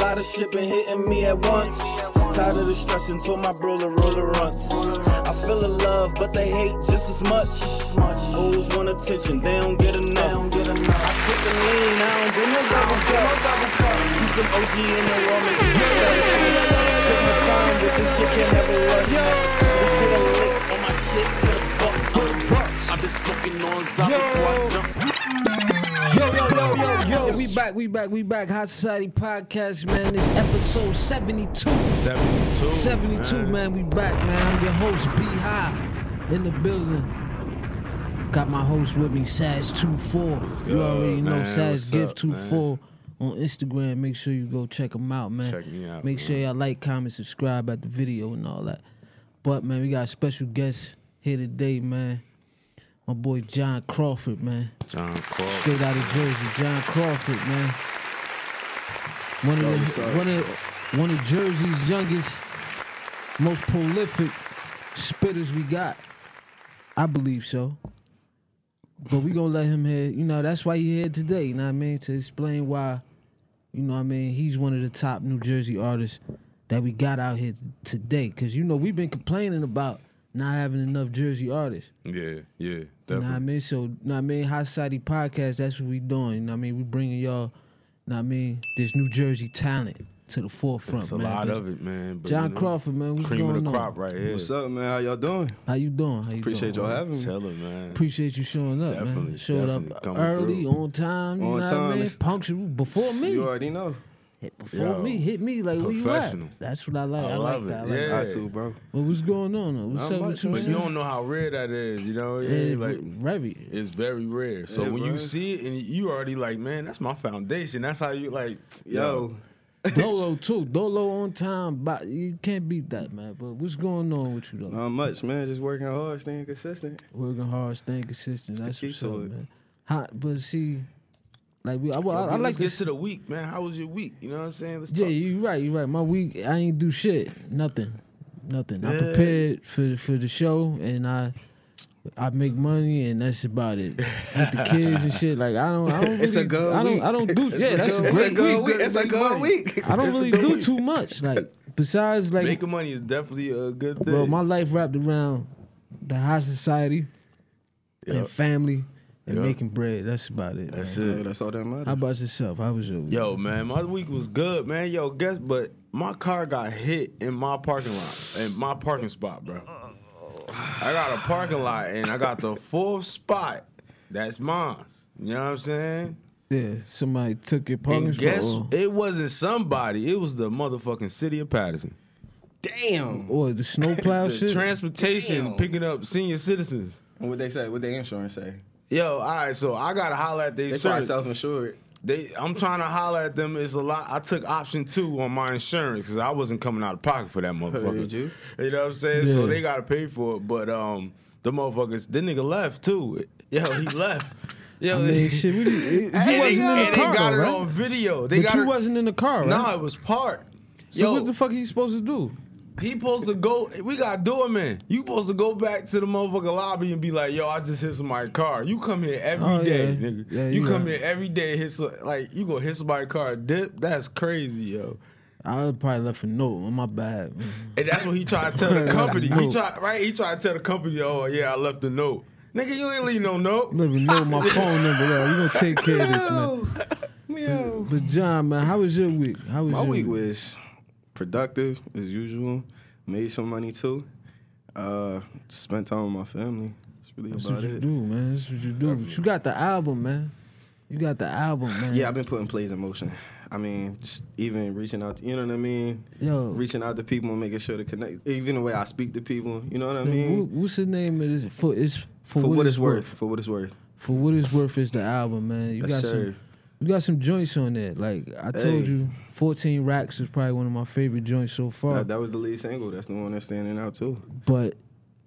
lot of shit been hitting me at once. Tired of the stress and told my bro to roll the runts. I feel the love, but they hate just as much. Hoes want attention, they don't get enough. I took the lean, I don't do no double cup. Keep some OG in the room and she Take my time with this shit, can't never rush. Just hit a lick on my shit for the bucks. I've been smoking on Zop before I jump. Yo, yo, yo, yo, yo. We back, we back, we back. Hot Society Podcast, man. This episode 72. 72. 72, man. We back, man. I'm your host, B High, in the building. Got my host with me, Saz24. You already know man. Saz What's up, Gift24 on Instagram. Make sure you go check them out, man. Check me out, Make sure y'all like, comment, subscribe at the video and all that. But, man, we got a special guest here today, man. My boy Jon Crawford, man. Jon Crawford. Straight out of Jersey, Jon Crawford, man. One of the, one of one of Jersey's youngest, most prolific spitters we got. I believe so. But we gonna let him here. You know, that's why he here today, you know what I mean? To explain why, you know what I mean, he's one of the top New Jersey artists that we got out here today. Cause you know, we've been complaining about not having enough Jersey artists. Yeah, yeah, You know what I mean? So, know what I mean? Hot Society Podcast, that's what we doing. You know what I mean? We bringing y'all, know what I mean? This New Jersey talent to the forefront, It's a man. lot But of it, man. But, Jon you know, Crawford, man, what's cream going of the on? crop right here. What's up, man? How y'all doing? How you doing? How you Appreciate doing? y'all having me. Chilling, man. Appreciate you showing up, man. Definitely, Showed definitely up early, through. on time, you On know what time, I mean? it's- Punctual before me. You already know. Hit before Yo, me, hit me like where you at? That's what I like. I, I like love that. I it. like Yeah. that. I too, bro. But what's going on? What's Not up much, with you? But you don't know how rare that is, you know? Yeah, Yeah, like very. it's very rare. So Yeah, when bro. you see it and you already like, man, that's my foundation. That's how you like, Yo, Dolo too. Dolo on time, but you can't beat that, man. But what's going on with you though? not much, man. Just working hard, staying consistent. Working hard, staying consistent. It's the That's key what's to up, it. man. How, but see, like we, I, I, Yo, I, but like get to the week, man. How was your week? You know what I'm saying? Let's yeah, talk. you right. You right. My week, I ain't do shit. Nothing. Nothing. I Yeah. prepared for for the show, and I. I make money and that's about it. With the kids and shit, like I don't, I don't. Really, It's a good I don't, week. I don't do. Yeah, that's a it's great a good week. week. It's a Good money. week. I don't It's really do week. too much. Like besides, like Making money is definitely a good thing. Bro, my life wrapped around the high society and family and Yup. making bread. That's about it. That's man. it. Yeah, that's all that matters. How about yourself? How was your week? Yo, man, my week was good, man. Yo, guess, but my car got hit in my parking lot, in my parking spot, bro. I got a parking lot, and I got the fourth spot. That's mine. You know what I'm saying? Yeah, somebody took your parking And spot. guess or, it wasn't somebody. It was the motherfucking city of Paterson. Damn. or the snowplow The shit. transportation Damn. picking up senior citizens. What they say? What their insurance say? Yo, all right, so I gotta holler at they They probably self-insured. They, I'm trying to holler at them. It's a lot. I took option two on my insurance because I wasn't coming out of pocket for that motherfucker. Did you? You know what I'm saying? So they got to pay for it. But um, the motherfuckers, the nigga left too. Yo, he left. Yo, I mean, shit, we, you you and wasn't they, in the and car, they got though, it right? on video. They but got you it. wasn't in the car, right? No, it was parked. so Yo, what the fuck he supposed to do? He supposed to go. We got doorman. You supposed to go back to the motherfucker lobby and be like, "Yo, I just hit somebody's car." You come here every Oh, day, yeah. nigga. Yeah, you you come here every day. Hit some, like you gonna hit somebody's car, dip. That's crazy, yo. I probably left a note on my bad. And that's what he tried to tell the company. He tried, right? He tried to tell the company, "Oh yeah, I left a note." Nigga, you ain't leave no note. Let me know my phone number. Yo, you gonna take care of this, man. Yo. But Jon, man, how was your week? How was My your week was productive as usual. Made some money too. Uh, spent time with my family. That's really That's about what you it. do, man. That's what you do. But you got the album, man. You got the album, man. Yeah, I've been putting plays in motion. I mean, just even reaching out, to, you know what I mean? Yo, Reaching out to people and making sure to connect. Even the way I speak to people, you know what I mean? wh- what's the name of this? For it's for, For what it's worth. For what it's worth. For what it's worth is the album, man. You Yes, got sir. some. You got some joints on that. Like I told Hey. you, 14 Racks is probably one of my favorite joints so far. That, that was the lead single. That's the one that's standing out too. but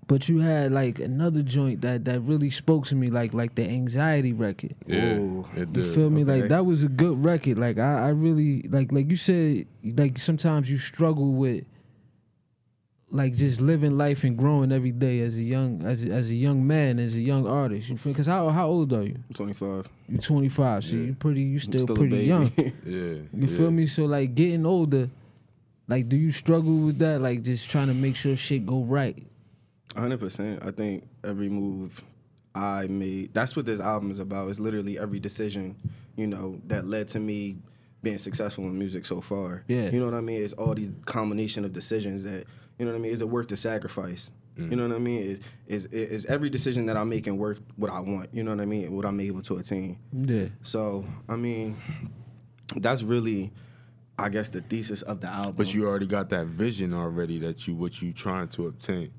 but you had like another joint that that really spoke to me, like like the anxiety record. Ooh, it did. You feel me? Like that was a good record. Like I, I really like like you said, like sometimes you struggle with like just living life and growing every day as a young as a, as a young man as a young artist? You feel? Because how how old are you? 25. you're 25, so Yeah. you pretty you still, still pretty young. Yeah. You yeah. feel me? So like getting older, like do you struggle with that? Like just trying to make sure shit go right. hundred percent. I think every move I made. That's what this album is about. It's literally every decision, you know, that led to me being successful in music so far. Yeah. You know what I mean? It's all these combination of decisions that you know what I mean. Is it worth the sacrifice? You mm. know what I mean? Is, is is every decision that I'm making worth what I want? You know what I mean? What I'm able to attain. Yeah. So I mean, that's really, I guess, the thesis of the album. But you already got that vision already that you what you trying to obtain.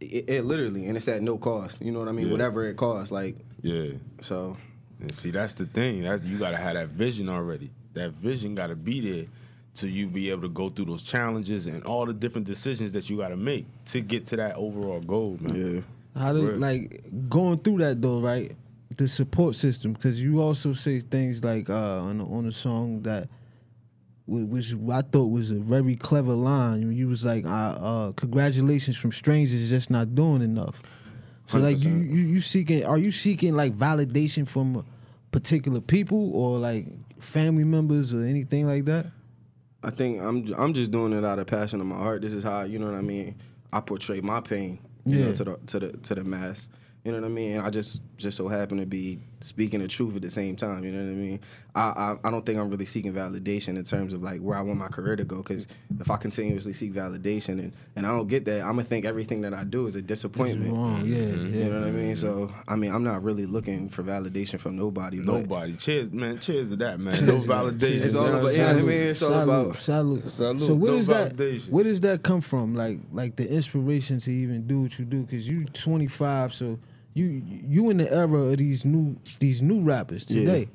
it, it literally, and it's at no cost. You know what I mean? Yeah. Whatever it costs. Like Yeah. so. And see, that's the thing. That's you gotta have that vision already. That vision gotta be there to you be able to go through those challenges and all the different decisions that you gotta make to get to that overall goal, man. Yeah. How did Right. like going through that though, right? The support system, because you also say things like uh, on the, on the song that, which I thought was a very clever line. You was like, uh, uh, "Congratulations from strangers, is just not doing enough." So like you, you you seeking are you seeking like validation from particular people or like family members or anything like that? I think I'm I'm just doing it out of passion of my heart. This is how you know what I mean. I portray my pain, you Yeah. know, to the to the to the mass. You know what I mean? And I just just so happen to be speaking the truth at the same time. You know what I mean? I I, I don't think I'm really seeking validation in terms of like where I want my career to go. Because if I continuously seek validation and, and I don't get that, I'm gonna think everything that I do is a disappointment. Wrong, yeah, mm-hmm. yeah. You know what I mean? So I mean, I'm not really looking for validation from nobody. but Nobody. Cheers, man. Cheers to that, man. No validation. It's all you know about- what I'm I mean, it's all salute, about- salute. Salute. So where No does that where does that come from? Like like the inspiration to even do what you do? Because you 25, so you you in the era of these new these new rappers Yeah. today.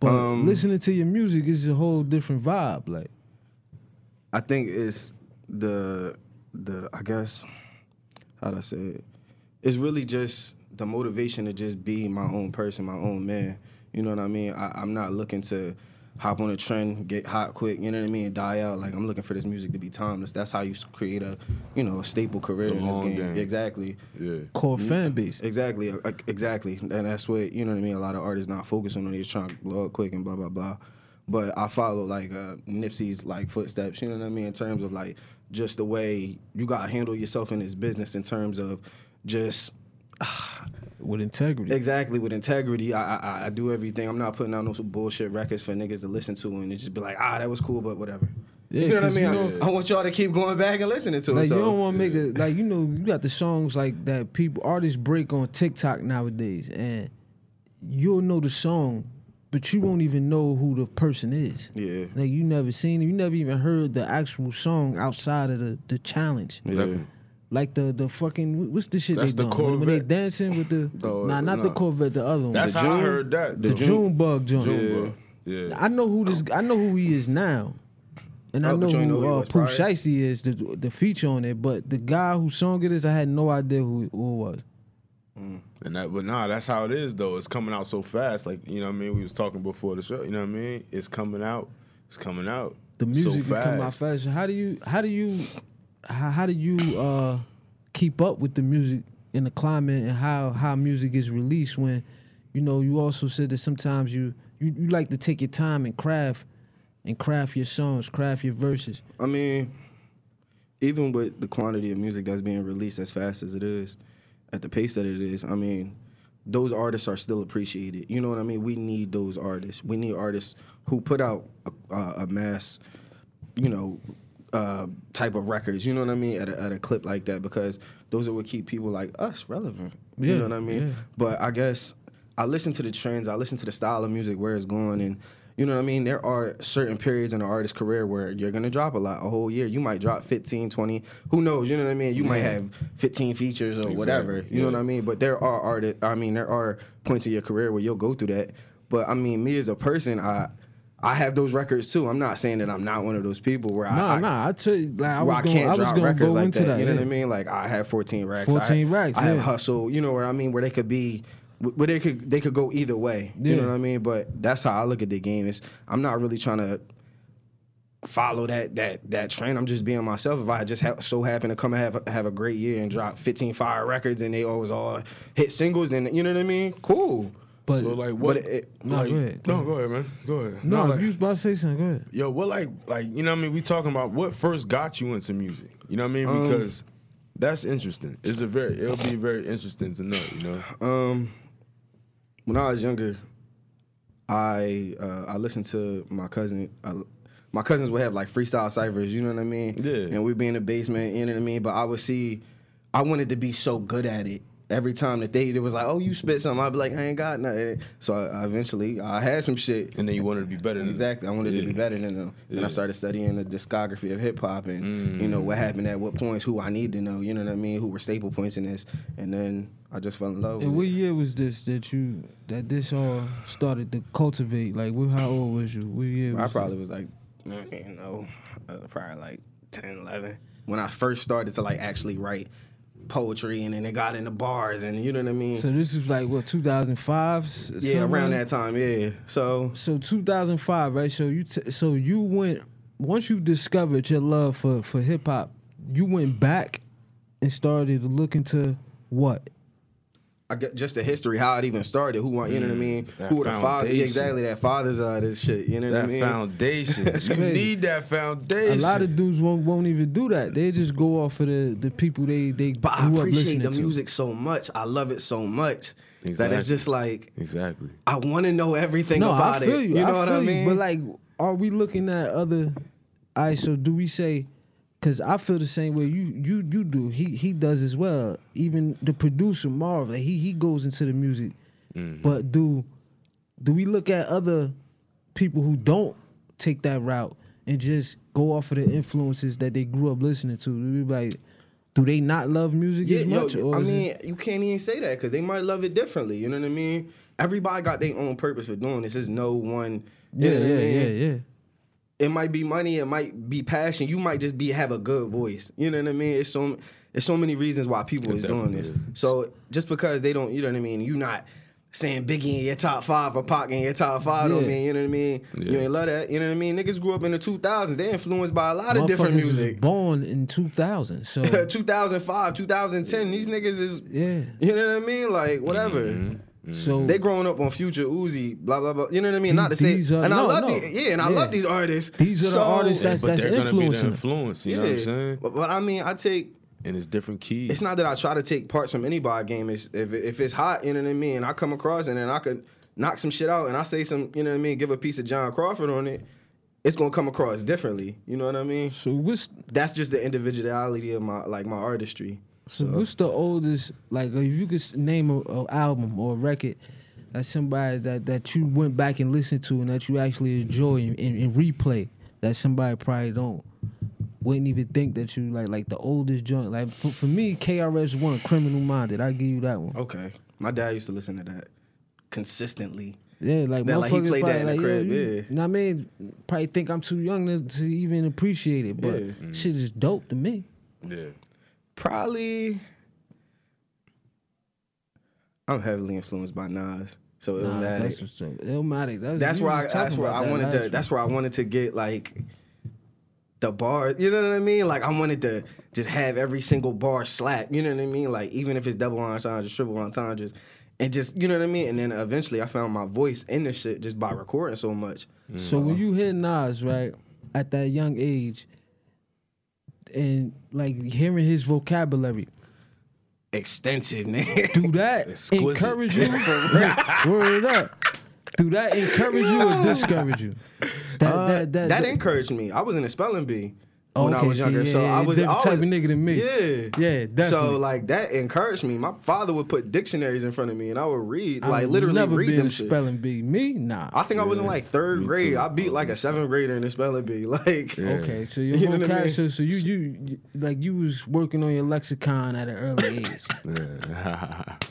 But Um, listening to your music is a whole different vibe. Like I think it's the the I guess how would I say it? It's really just the motivation to just be my own person, my own man. You know what I mean? I, I'm not looking to hop on a trend, get hot quick. You know what I mean? Die out. Like I'm looking for this music to be timeless. That's how you create a you know a staple career The in this game. game. Exactly. Yeah. core fan base. Exactly, uh, exactly, and that's what you know what I mean. A lot of artists not focusing on these trying to blow up quick and blah blah blah. But I follow like uh, Nipsey's like footsteps. You know what I mean in terms of like just the way you got to handle yourself in this business in terms of just With integrity. exactly with integrity. I, I I do everything. I'm not putting out no bullshit records for niggas to listen to and just be like ah that was cool but whatever. Yeah, you know what I mean? you I- know- I, want y'all to keep going back and listening to it. Like So. you don't want to make it like you know you got the songs like that people artists break on TikTok nowadays and you'll know the song but you won't even know who the person is. yeah. Like you never seen it, you never even heard the actual song outside of the, the challenge. Yeah. Definitely. Like the the fucking what's the shit That's they the doing when, when they dancing with the Oh, nah not the no. Corvette the other one That's the, how I June- heard that. the though. June bug joint. June, bro. Yeah. I know who this I know who he is now. And I Oh, know but you ain't know who who he uh, was Pooh prior? Shiesty is the the feature on it, but the guy who song it is, I had no idea who, who it was. And that, but nah, that's how it is though. It's coming out so fast. Like you know what I mean. We was talking before the show. You know what I mean. It's coming out. It's coming out. The music so can come out fast. fast. How do you how do you how, how do you uh keep up with the music in the climate and how how music is released when you know you also said that sometimes you you, you like to take your time and craft and craft your songs, craft your verses. I mean, even with the quantity of music that's being released as fast as it is, at the pace that it is, I mean, those artists are still appreciated. You know what I mean? We need those artists. We need artists who put out a, a mass, you know, uh, type of records. You know what I mean? At a, at a clip like that, because those are what keep people like us relevant. Yeah, you know what I mean? yeah. But I guess I listen to the trends. I listen to the style of music, where it's going, and you know what I mean. There are certain periods in an artist's career where you're gonna drop a lot, a whole year. You might drop 15, 20. Who knows? You know what I mean. You might have 15 features or whatever. Exactly, You know what I mean. But there are artists. I mean, there are points in your career where you'll go through that. But I mean, me as a person, I. I have those records too. I'm not saying that I'm not one of those people where Nah, I, nah, I tell you, like I was I going, can't I drop records like that. that. You know yeah. what I mean? Like I have 14 racks. 14 I, racks, I have hustle. You know what I mean? Where they could be, where they could they could go either way. You know what I mean? But that's how I look at the game. Is I'm not really trying to follow that that that trend. I'm just being myself. If I just ha- so happen to come and have a, have a great year and drop 15 fire records and they always all hit singles, then you know what I mean? Cool. But so like what? but it- No, like, go ahead. No, go ahead, man. Go ahead. No, like, you was about to say something. Go ahead. yo, what like like you know what I mean? We talking about what first got you into music. You know what I mean? Um, Because that's interesting. It's a very it'll be very interesting to know. You know. Um, when I was younger, I uh, I listened to my cousin. Uh, my cousins would have like freestyle ciphers. You know what I mean? Yeah. And we'd be in the basement. You know what I mean? But I would see, I wanted to be so good at it. Every time that they it was like, oh, you spit something, I'd be like, I ain't got nothing. So I, I eventually I had some shit. And then you wanted to be better than Exactly. I wanted Yeah. to be better than them. Then Yeah. I started studying the discography of hip hop and you know what happened at what points, who I need to know. You know what I mean? Who were staple points in this, and then I just fell in love. And with what it. year was this that you that this all started to cultivate? Like, what, how old was you? What year? I Was probably was like, you know, uh, probably like 10, 11. When I first started to like actually write poetry and then it got into bars and you know what I mean? So this is like what 2005? yeah, around that time, yeah. So So 2005, right? So you t- so you went once you discovered your love for for hip hop, you went back and started to look into what? I get just the history, how it even started, who I, you know what I mean? Mm, that Who were the fathers? foundation. Exactly, that fathers of this shit. You know what I mean. That foundation. you need that foundation. A lot of dudes won't won't even do that. They just go off of the the people they they But I grew up appreciate listening the to. music so much. I love it so much that it's just like Exactly. I want to know everything No, about I feel it. you. You know I what feel I you. mean? But like, are we looking at other? All right, so do we say? Because I feel the same way you you you do. He he does as well. Even the producer Marv, like, he he goes into the music. Mm-hmm. But do do we look at other people who don't take that route and just go off of the influences that they grew up listening to? Do we like, do they not love music Yeah, as much? yo, or I mean, it- you can't even say that because they might love it differently. You know what I mean? Everybody got their own purpose for doing this. There's no one. Yeah, I yeah, yeah, yeah. It might be money. It might be passion. You might just be have a good voice. You know what I mean? It's so it's so many reasons why people It is doing this. is. So just because they don't, you know what I mean? You not saying Biggie in your top five or Pac in your top five don't mean you know what I mean. You ain't love that. You know what I mean? Niggas grew up in the 2000s. They influenced by a lot of different Motherfuckers was music. born in 2000, so 2005, 2010. These niggas is yeah. You know what I mean? Like whatever. Mm-hmm. So They growing up on Future Uzi, blah blah blah. You know what I mean? These- Not to say, are- and I no, love no. the, yeah, and I Yeah. love these artists. These are the artists that's- but they're gonna be the influence. You yeah. know what I'm saying? But, but I mean, I take. And it's different keys. It's not that I try to take parts from anybody game. It's if if it's hot, you know what I mean. And I come across and then I could knock some shit out, and I say some, you know what I mean. Give a piece of Jon Crawford on it. It's gonna come across differently. You know what I mean? so what's That's just the individuality of my like my artistry. So what's the oldest like if you could name a, a album or a record that somebody that that you went back and listened to and that you actually enjoy and, and, and replay that somebody probably don't wouldn't even think that you like like the oldest joint like for, for me KRS One Criminal Minded I give you that one Okay, my dad used to listen to that consistently. yeah like That, like, he motherfuckers played that probably in the like, crib, yo, you, yeah. know what I mean probably think I'm too young to, to even appreciate it but Yeah. shit is dope to me yeah. Probably. I'm heavily influenced by Nas, so Nah, Illmatic. that's That's, what's up. Illmatic. That's, where I. was That's where about I wanted to. last That's where I wanted to get like the bars. You know what I mean? Like I wanted to just have every single bar slap. You know what I mean? Like even if it's double entendres, triple entendres, and just you know what I mean. And then eventually I found my voice in this shit just by recording so much. week. So when uh-huh. you hit Nas right at that young age, and like hearing his vocabulary, Extensive, nigga. do that Exquisite. encourage you? Word up. Do that encourage you or discourage you? That Uh, that that, that encouraged me. I was in a spelling bee Oh, when I was so younger, yeah, so yeah, I was different I type of nigga than me. Yeah, Yeah, definitely. So like that encouraged me. My father would put dictionaries in front of me, and I would read, I've like literally never read been them a spelling bee. Me, nah. I think I was in like third Me grade. too. I beat like a seventh grader in the spelling bee. Like, Yeah. Okay, so your You know what I mean? so, so you, you you like you was working on your lexicon at an early age.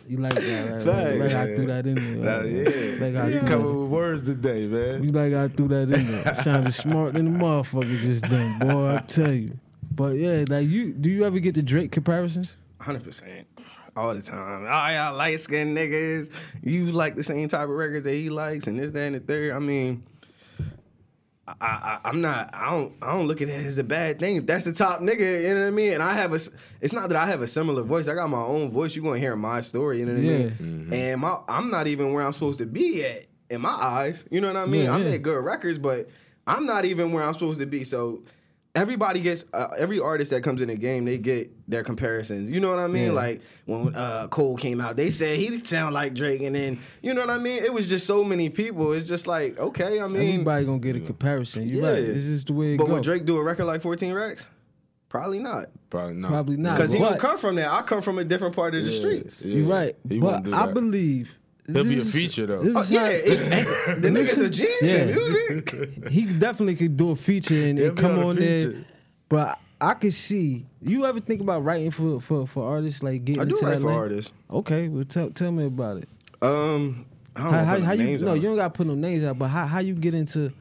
You like that, right? Facts. Like, I threw that in there. Nah, yeah. Like I you threw come with words today, man. You like I threw that in there. Sounded smart than the motherfucker just then, boy. I tell you. But yeah, like you, do you ever get the Drake comparisons? hundred percent. All the time. All y'all light skinned niggas. You like the same type of records that he likes, and this, that, and the third. I mean, I, I, I'm not. I don't. I don't look at it as a bad thing. If that's the top nigga, you know what I mean. And I have a. It's not that I have a similar voice. I got my own voice. You gonna hear my story. You know what I mean. Yeah. Mm-hmm. And my, I'm not even where I'm supposed to be at in my eyes. You know what I mean. Yeah, I yeah. make good records, but I'm not even where I'm supposed to be. So. Everybody gets uh, every artist that comes in the game. They get their comparisons. You know what I mean? Yeah. Like when uh, Cole came out, they said he sound like Drake, and then you know what I mean. It was just so many people. It's just like okay. I mean, Everybody gonna get a comparison. You right. It's just the way it but goes. would Drake do a record like 14 racks? Probably not. Probably not. Probably not. Because he But- don't come from there. I come from a different part of the Yeah, streets. yeah. You're right. He but I believe He'll be a is- feature, though. this Oh, is yeah, it- the nigga's a genius in Yeah. music. he definitely could do a feature and, and come on a on there. But I could see. You ever think about writing for for, for artists like getting I do write for lane? artists. Okay, well tell tell me about it. Um, I don't How, know how, how you names no you don't gotta put no names out, but how how you get into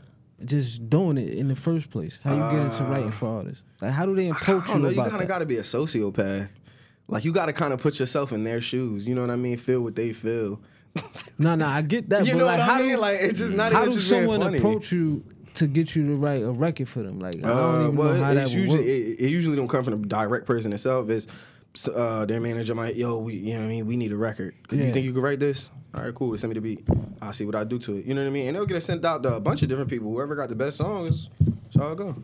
just doing it in the first place? How you get into writing for artists? Like how do they Uh, I approach don't you know. You kind of got to be a sociopath. Like you got to kind of put yourself in their shoes. You know what I mean? Feel what they feel. No, no, I get that. You but know like, what how I mean? Do, Like it's just not how even do someone approach you to get you to write a record for them? Like I don't Uh, even well, know how it- that it's usually it, it usually don't come from the direct person itself. It's uh, their manager might, yo, we, you know what I mean? We need a record. Could Yeah. you think you could write this? All right, cool. Send me the beat. I'll see what I do to it. You know what I mean? And they'll get it sent out to a bunch of different people. Whoever got the best songs, that's how it go.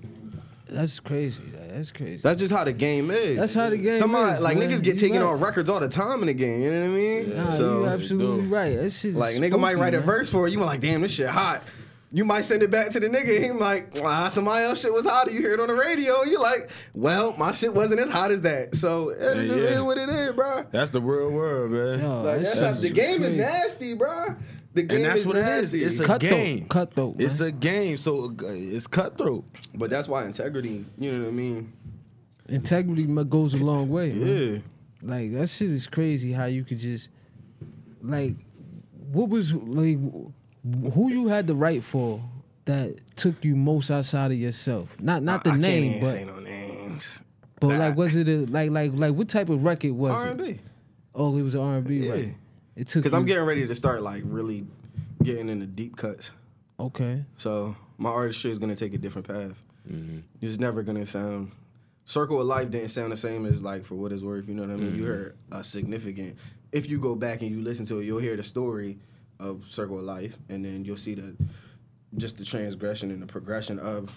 That's crazy. That's crazy. That's just how the game is. That's how the game Somebody is, like man. niggas get taken right. on records all the time in the game. You know what I mean? Nah, so you absolutely do. right. That shit like nigga might write a verse. verse for you. You like, damn, this shit hot. You might send it back to the nigga. He like, ah, somebody else shit was hotter. You hear it on the radio. You like, well, my shit wasn't as hot as that. So it Yeah, just yeah. is what it is, bro. That's the real world, man. Yo, Like that that's shit how, the game is nasty, bro. The game And that's is what it is. nasty. It's a Cutthroat. game. Cutthroat, man. It's a game, so uh, it's cutthroat. but that's why integrity. You know what I mean? Integrity goes a long way. man. Yeah. Like that shit is crazy. How you could just like, what was like, who you had to write for that took you most outside of yourself? Not not the I, I name, can't but say no names. but Nah. like was it a, like like like what type of record was R it? and B. Oh, it was R and B, Yeah. right? It took Because I'm getting ready to start like really getting into deep cuts. okay. So my artistry is gonna take a different path. Mm-hmm. It's never gonna sound. Circle of Life didn't sound the same as like for what it's worth. You know what I mean? You heard a significant. If you go back and you listen to it, you'll hear the story of Circle of Life, and then you'll see the just the transgression and the progression of.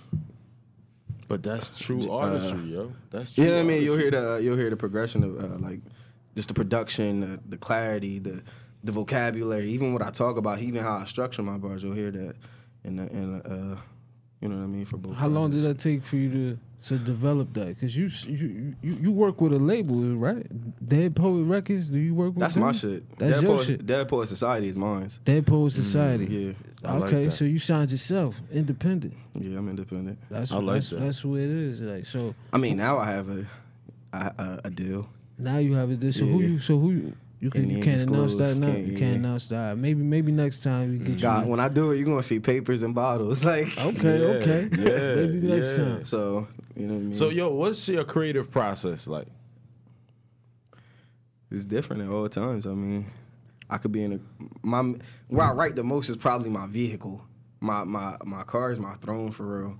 But that's true Uh, artistry, yo. That's true. You know what I mean? You'll hear the you'll hear the progression of uh, like just the production, the, the clarity, the the vocabulary, even what I talk about, even how I structure my bars. You'll hear that, and and uh, you know what I mean for both. How long did artists. that take for you to to develop that? Because you, you you you work with a label, right? Dead Poet Records. Do you work with? That's them? my shit. That's Dead your Poet, shit. Dead Poet Society is mine. Dead Poet Society. Yeah, I like okay, that. so you signed yourself, independent. yeah, I'm independent. That's I like that's that. that's what it is. Like so I mean, now I have a a, a, a deal. Now you have it. This. So who you? So who you? You can Can't you can't announce that now. can't- you can't announce that. Maybe maybe next time we get God, you. when I do it, you're gonna see papers and bottles. Like, Okay, Yeah, okay. yeah, maybe next yeah. time. so you know what I mean. So, yo, what's your creative process like? it's different at all times. I mean, I could be in a my where I write the most is probably my vehicle. My my my car is my throne for real.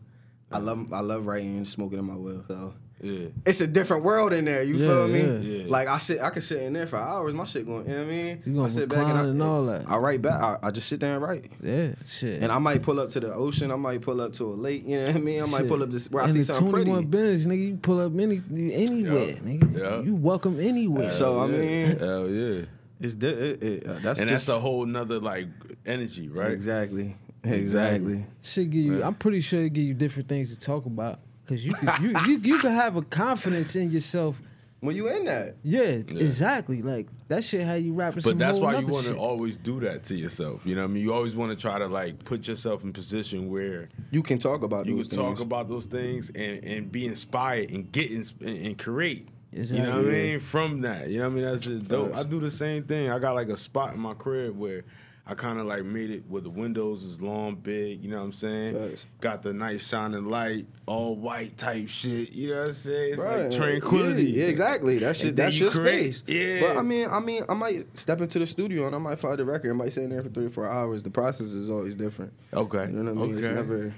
I love I love writing and smoking in my will. So Yeah. it's a different world in there. You Yeah, feel me? yeah. Yeah. Like I sit, I could sit in there for hours. My shit going. You know what I mean? You gonna I sit recline I, and all that. I write back. I, I just sit there and write. Yeah, shit. And I might pull up to the ocean. I might pull up to a lake. You know what I mean? I might Shit. pull up this where I see the something pretty. 21 business, nigga, you pull up any anywhere, Yeah. nigga. Yeah. You welcome anywhere. So, I mean- hell yeah. It's di- it, it, uh, that's and just that's a whole nother like energy, right? exactly, exactly. Should give you. I'm pretty sure it give you different things to talk about because you could, you, you you can have a confidence in yourself. When you in that, Yeah, exactly. Like that shit. How you rapping? But that's why you want want to always do that to yourself. You know what I mean? You always want to try to like put yourself in position where you can talk about you those can talk things. about those things and, and be inspired and get ins- and, and create. You know what I mean? From that, you know what I mean? That's just dope. Facts. I do the same thing. I got like a spot in my crib where I kind of like made it where the windows is long, big. You know what I'm saying? Facts. Got the nice shining light, all white type shit. You know what I'm saying? It's Right. like tranquility. Yeah, yeah, exactly. That shit. That's your create. space. Yeah. But I mean, I mean, I might step into the studio and I might find the record. I might sit in there for three or four hours. The process is always different. Okay. You know what I mean? Okay. It's never.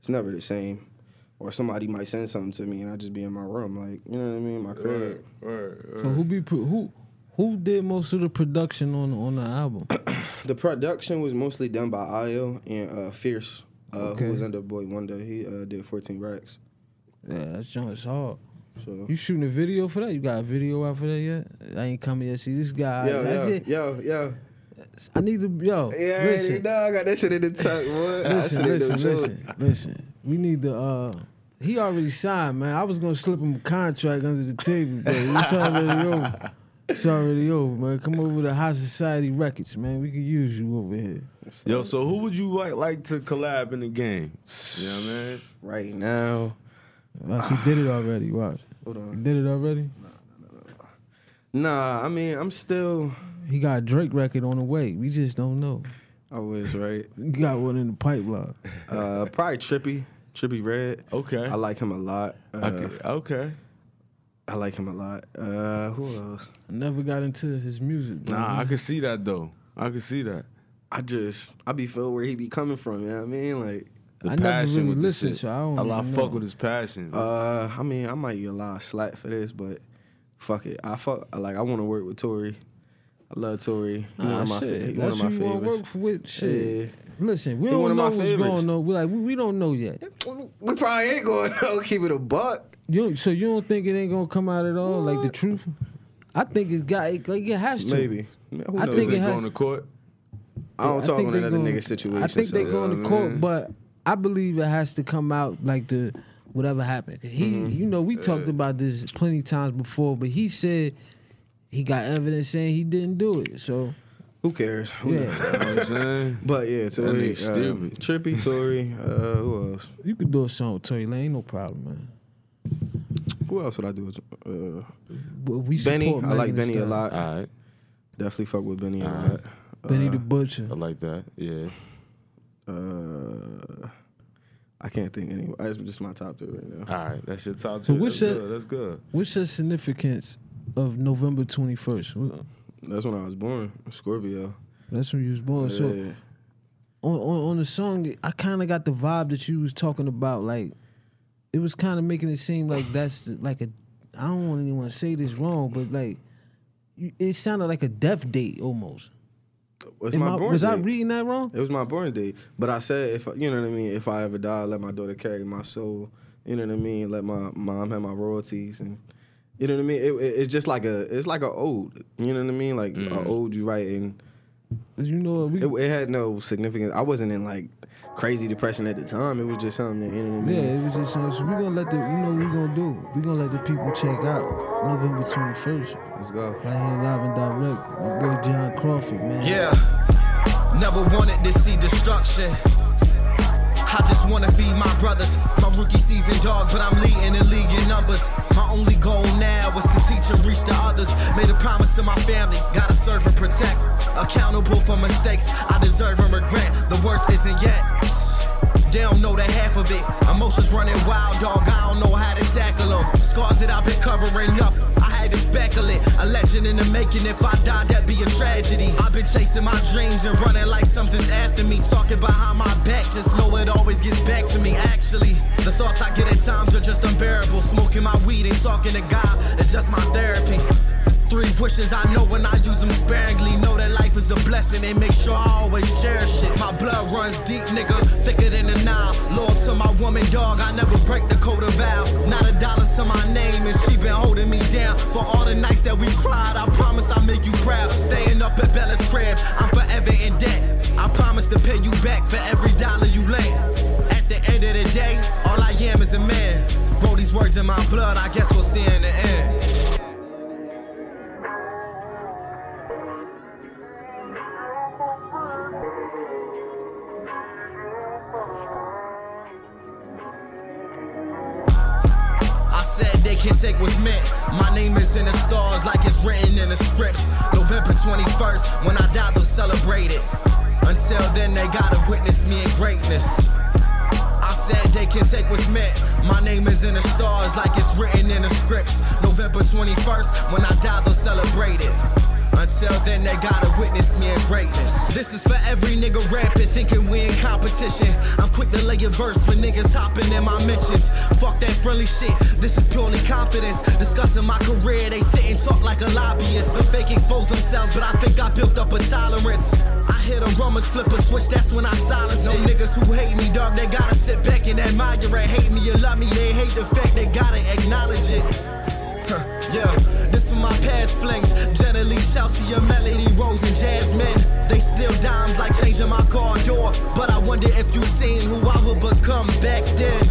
it's never the same. Or somebody might send something to me and I just be in my room, like you know what I mean, my crib. Right. Right. So who be pro- who who did most of the production on on the album? The production was mostly done by Io and uh, Fierce, uh, Okay. who was under Boy Wonder. He uh, did 14 racks. yeah, that joint's hard. So You shooting a video for that? You got a video out for that yet? I ain't coming yet. See this guy. yo, that's yo, it. yo, yo. I need to yo. Yeah, listen, no, I got that shit in the tuck, boy. Listen, shit ain't no listen, listen, listen. We need to. uh He already signed, man. I was gonna slip him a contract under the table, but it's already over. It's already over, man. Come over to High Society Records, man. We can use you over here. Yo, so who would you like like to collab in the game? You know what I mean? Right now, Watch, he did it already. Watch. hold on. He did it already. Nah, nah, nah, nah, I mean, I'm still. He got a Drake record on the way. We just don't know. I was right. He got one in the pipeline. Uh, probably Trippie, Trippie Redd. Okay. I like him a lot. Uh, okay. Okay. I like him a lot. Uh, who else? I never got into his music. bro. Nah, I can see that though. I can see that. I just I be feel where he be coming from. You know what I mean? Like, The I never passion really with the listened, shit. so I don't I lot even fuck with his passion. uh, I mean, I might get a lot of slack for this, but fuck it. I fuck like I want to work with Tory. I love Tory. He one Ah, of my shit. fa- he one That's of my who you want to work favorites. for with. Shit. Yeah. Listen, we He don't one of know my what's favorites. going on. We like we, we don't know yet. We probably ain't going to keep it a buck. You so you don't think it ain't gonna come out at all? Like the truth? I think it's got it, like it has to. Maybe. Man, Who I knows? think Is it it has- going to court? I don't I talk think on they another going- nigga situation. I think they so, going Yeah, to court, man. but I believe it has to come out like the whatever happened. 'Cause he, Mm-hmm. you know, we talked about this plenty times before, but he said he got evidence saying he didn't do it. So Who cares? Who yeah, knows? You know what I'm saying? But yeah, Tory, uh, stupid. Trippie, Tory. Uh, who else? you could do a song with Tory Lane, no problem, man. Who else would I do? with- Uh, But we Benny. support I like Benny a lot. All right. Definitely fuck with Benny a Alright. lot. Benny Uh, the Butcher. I like that. Yeah. Uh, I can't think anyway. That's just my top two right now. All right. That's your top So two. what's That's that- good. That's good. What's the significance of November twenty first? That's when I was born. Scorpio. That's when you was born. So Yeah. on, on on the song, I kind of got the vibe that you was talking about. Like it was kind of making it seem like that's like a. I don't want anyone to say this wrong, but like it sounded like a death date almost. Was Am my I- born was I reading that wrong? It was my born date. But I said if you know what I mean, if I ever die, let my daughter carry my soul. You know what I mean? Let my mom have my royalties and you know what I mean? It, it- it's just like a it's like a ode. You know what I mean? Like Mm. a ode you write and you know we. it, it had no significance. I wasn't in like crazy depression at the time. It was just something that, you know yeah, it was just uh, so we gonna let the you know what we gonna do. We gonna let the people check out November twenty first Let's go. right here live and direct. My boy Jon Crawford, man. Yeah, never wanted to see destruction. I just wanna feed my brothers. My rookie season dog, but I'm leading the league in numbers. My only goal now was to teach and reach the others. Made a promise to my family, gotta serve and protect. Accountable for mistakes I deserve and regret. The worst isn't yet. They don't know the half of it. Emotions running wild, dog. I don't know how to tackle them. Scars that I've been covering up. I had to speckle it. A legend in the making. If I die, that'd be a tragedy. I've been chasing my dreams and running like something's after me. Talking behind my back, just know it always gets back to me. Actually, the thoughts I get at times are just unbearable. Smoking my weed and talking to God is just my therapy. Three wishes I know when I use them sparingly. Know that life is a blessing and make sure I always cherish it. My blood runs deep, nigga, thicker than the Nile. Lord to my woman, dog, I never break the code of vow. Not a dollar to my name, and she been holding me down. For all the nights that we cried, I promise I'll make you proud. Staying up at Bella's crib, I'm forever in debt. I promise to pay you back for every dollar you lend. At the end of the day, all I am is a man. Wrote these words in my blood, I guess we'll see in the end. My name is in the stars like it's written in the scripts. November 21st, when I die, they'll celebrate it. Until then, they gotta witness me in greatness. I said they can take what's meant. My name is in the stars like it's written in the scripts. November 21st, when I die, they'll celebrate it. Until then, they gotta witness me in greatness. This is for every nigga rapping, thinking we in competition. I'm quick to lay a verse for niggas hopping in my mentions. Fuck that friendly shit, this is purely confidence. Discussing my career, they sit and talk like a lobbyist. Some fake expose themselves, but I think I built up a tolerance. I hear them rummers flip a switch, that's when I silence No niggas who hate me, dog, they gotta sit back and admire it. Hate me or love me, they hate the fact they gotta acknowledge it. Huh, yeah, my past flings. Generally, Chelsea, melody, Rose, and Jasmine. They still dimes like changing my car door. But I wonder if you seen who I would become back then.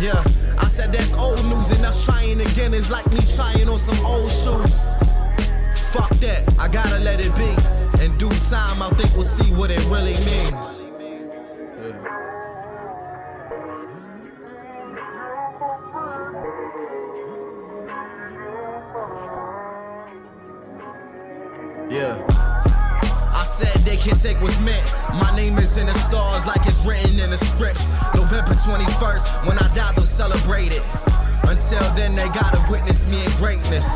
Yeah, I said that's old news, and us trying again is like me trying on some old shoes. Fuck that, I gotta let it be. In due time, I think we'll see what it really means. Can take what's meant. My name is in the stars like it's written in the scripts. November 21st, when I die, they'll celebrate it. Until then, they gotta witness me in greatness.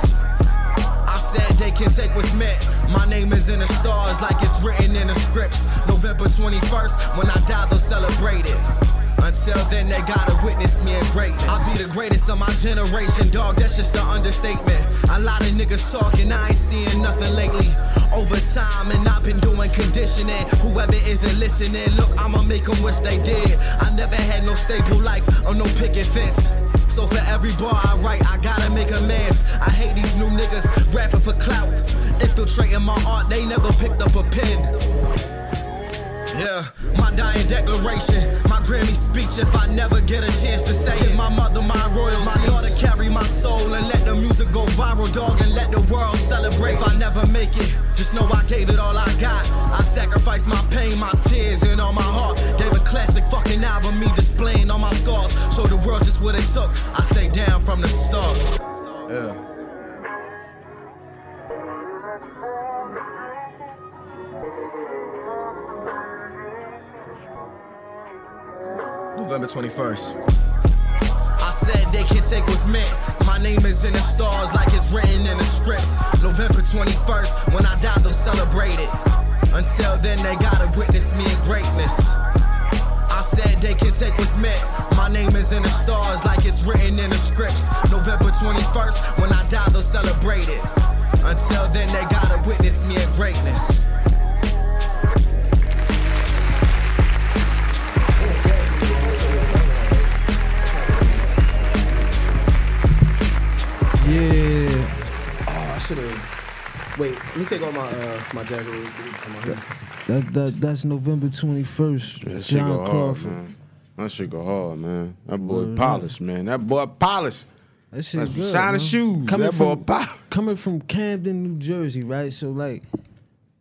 I said they can take what's meant. My name is in the stars like it's written in the scripts. November 21st, when I die, they'll celebrate it. Until then, they gotta witness me in greatness. I'll be the greatest of my generation, dog. That's just an understatement. A lot of niggas talking, I ain't seeing nothing lately. Over time, and I've been doing conditioning. Whoever isn't listening, look, I'ma make them wish they did. I never had no stable life or no picket fence. So for every bar I write, I gotta make amends. I hate these new niggas rapping for clout. Infiltrating my art, they never picked up a pen. Yeah, my dying declaration, my Grammy speech. If I never get a chance to say it, my mother, my royalty. My daughter carry my soul and let the music go viral, dog, and let the world celebrate. If I never make it, just know I gave it all I got. I sacrificed my pain, my tears, and all my heart. Gave a classic fucking album, me displaying all my scars. Show the world just what it took. I stayed down from the start. Yeah. November 21st. I said they can take what's meant. My name is in the stars like it's written in the scripts. November 21st, when I die, they'll celebrate it. Until then, they gotta witness me in greatness. I said they can take what's meant. My name is in the stars like it's written in the scripts. November 21st, when I die, they'll celebrate it. Until then, they gotta witness me in greatness. Yeah. Oh, I should have. Wait, let me take all my uh, my jacket. real quick. Come on here. That, that that's November twenty first. That shit Jon go hard, man. That shit go hard, man. That boy Word polished, man. That boy polished. That shit That's good, shiny man. shoes. Coming That boy from polished. coming from Camden, New Jersey, right? So like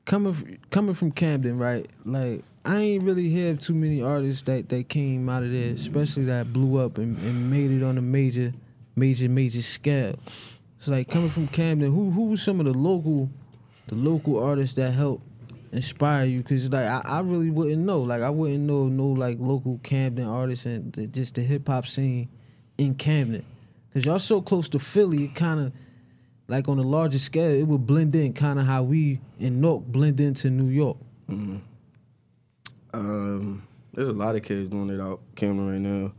coming coming from Camden, right? Like I ain't really have too many artists that that came out of there, especially that blew up and, and made it on a major, major, major scale. So like coming from Camden, who who was some of the local, the local artists that helped inspire you? Cause like I, I really wouldn't know. Like I wouldn't know no like local Camden artists and the, just the hip hop scene in Camden. Cause y'all so close to Philly, it kind of like on a larger scale, it would blend in kind of how we in Newark blend into New York. Um, there's a lot of kids doing it out Camden right now.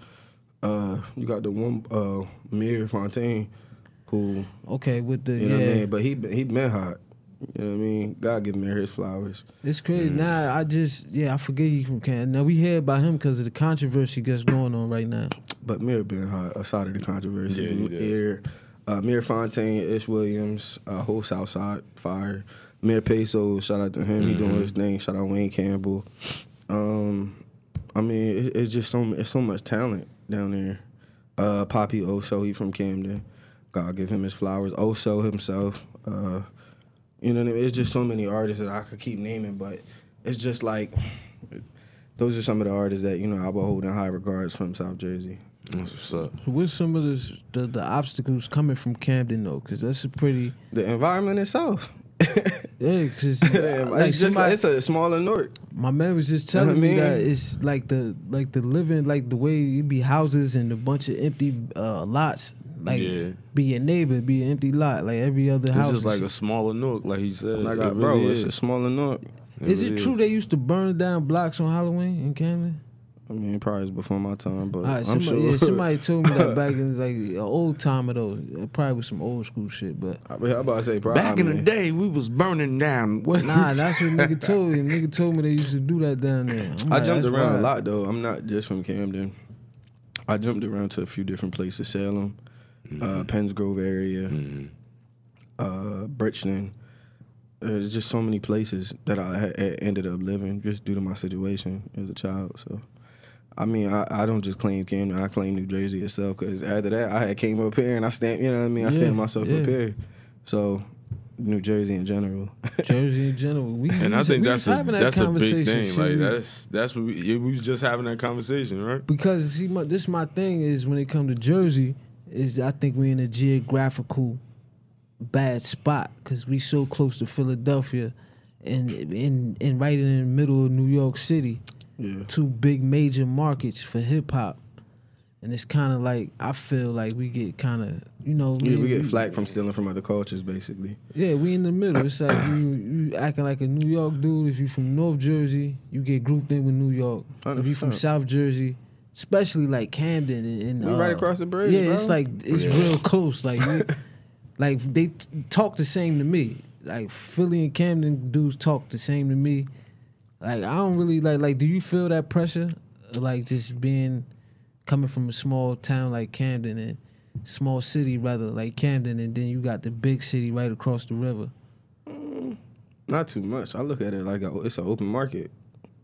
Uh, you got the one uh, Mir Fontane, who Okay, with the you know yeah, what I mean, but he been- he been hot. You know what I mean? God give Mir his flowers. it's crazy. Now I just yeah, I forget he from Camden. Now we hear about him because of the controversy that's going on right now. But Mir been hot aside of the controversy. Yeah. Mir, uh, Mir Fontane, Ish Williams, uh, whole Southside Fire. Mir Peso, shout out to him. He doing his thing. Shout out Wayne Campbell. Um, I mean, it, it's just so it's so much talent down there. Uh, Poppy Oso, he from Camden. God give him his flowers. Oso himself. Uh, you know what I mean? It's just so many artists that I could keep naming, but it's just like those are some of the artists that you know I will hold in high regards from South Jersey. That's what's up. So what's some of the the, the obstacles coming from Camden though? Because that's a pretty The environment itself. Yeah. Because it's just like, it's a smaller Newark. My man was just You know telling what I me that it's like the like the living like the way it be houses and a bunch of empty uh, lots. like Yeah. be your neighbor, be an empty lot, like every other It's house. It's just like a smaller Newark, like he said. Like, It I, bro, really it's is. a smaller Newark. is really it true they used to burn down blocks on Halloween in Camden? I mean, it probably was before my time, but All right, I'm somebody, sure. yeah, somebody told me that back in like an old timer though. It probably was some old school shit, but I mean, I'm about to say, probably. Back I in the day, we was burning down. What? nah, that's what nigga told me. Nigga told me they used to do that down there. I'm I like, jumped around wild. a lot though. I'm not just from Camden. I jumped around to a few different places: Salem, uh, Penns Grove area, Mhm. uh, Bridgeton. There's just so many places that I had, had ended up living just due to my situation as a child. So, I mean, I, I don't just claim Camden. I claim New Jersey itself because after that, I had came up here and I stamped. You know what I mean? I Yeah, stamped myself yeah. up here. So, New Jersey in general. Jersey in general. We, we And I was- think we that's a having that that's a big conversation, thing. shit. Like We- that's that's what we, we was just having that conversation, right? because see, my, this my thing is when it comes to Jersey, is I think we're in a geographical bad spot because we so close to Philadelphia, and in and right in the middle of New York City, yeah. two big major markets for hip hop, and it's kind of like I feel like we get kind of you know Yeah, we get we- flack from stealing from other cultures, basically. Yeah, we in the middle. It's like you you acting like a New York dude. If you from North Jersey, you get grouped in with New York. If you from South Jersey, especially like Camden and, and We uh, right across the bridge, Yeah, bro. it's like it's real close. Like we, like they t- talk the same to me. Like Philly and Camden dudes talk the same to me. Like I don't really like like. Do you feel that pressure? Like just being coming from a small town like Camden and small city rather like Camden, and then you got the big city right across the river. Not too much. I look at it like a, it's an open market.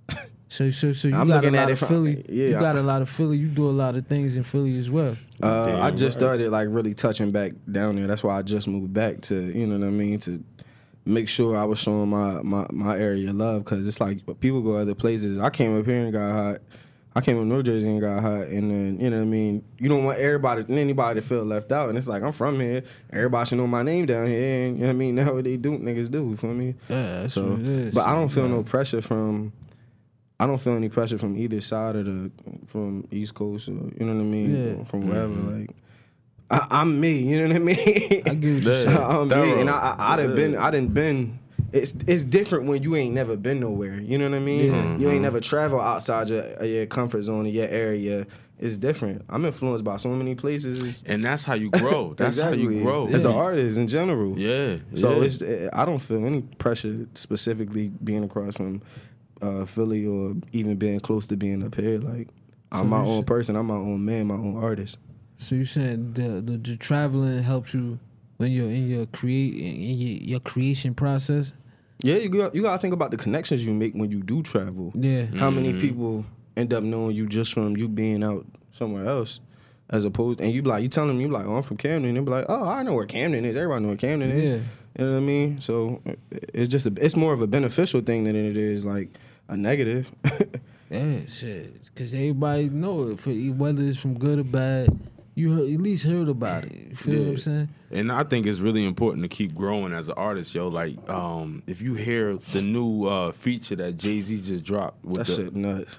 So so so you I'm got a looking at lot it of from- Philly. yeah, you got I- a lot of Philly. You do a lot of things in Philly as well. Uh, Damn I just right. started like really touching back down there. That's why I just moved back to you know what I mean to make sure I was showing my my, my area love because it's like people go other places. I came up here and got hot. I came up New Jersey and got hot, and then you know what I mean. You don't want everybody anybody to feel left out, and it's like I'm from here. Everybody should know my name down here, and you know what I mean. Now what they do, niggas do. You feel me? Yeah, that's So, what it is. but I don't feel no pressure from. I don't feel any pressure from either side of the from East Coast or you know what I mean Yeah. Mm-hmm. from wherever. Like I, I'm me, you know what I mean. I get what you're saying. I'm Thorough. me, and I, I, I done Yeah. been, I done been. It's it's different when you ain't never been nowhere. You know what I mean? Yeah. You ain't never traveled outside your your comfort zone or your area. It's different. I'm influenced by so many places. And that's how you grow. That's how you Exactly. grow. as an artist in general. Yeah. So yeah. it's I don't feel any pressure specifically being across from uh, Philly or even being close to being up here. Like So I'm my own should- person. I'm my own man. My own artist. So you saying the, the the traveling helps you when you're in your create in your, your creation process? Yeah, you got you gotta think about the connections you make when you do travel. Yeah. How many mm-hmm. people end up knowing you just from you being out somewhere else, as opposed and you be like you telling them you like oh I'm from Camden. They be like oh I know where Camden is. Everybody know where Camden is. Yeah. You know what I mean? So it's just a, it's more of a beneficial thing than it is like a negative. Yeah, shit. Because everybody know it, for, whether it's from good or bad. You heard, at least heard about it. You feel what I'm saying? And I think it's really important to keep growing as an artist, yo. Like, um, if you hear the new uh, feature that Jay Z just dropped with that the, shit nuts.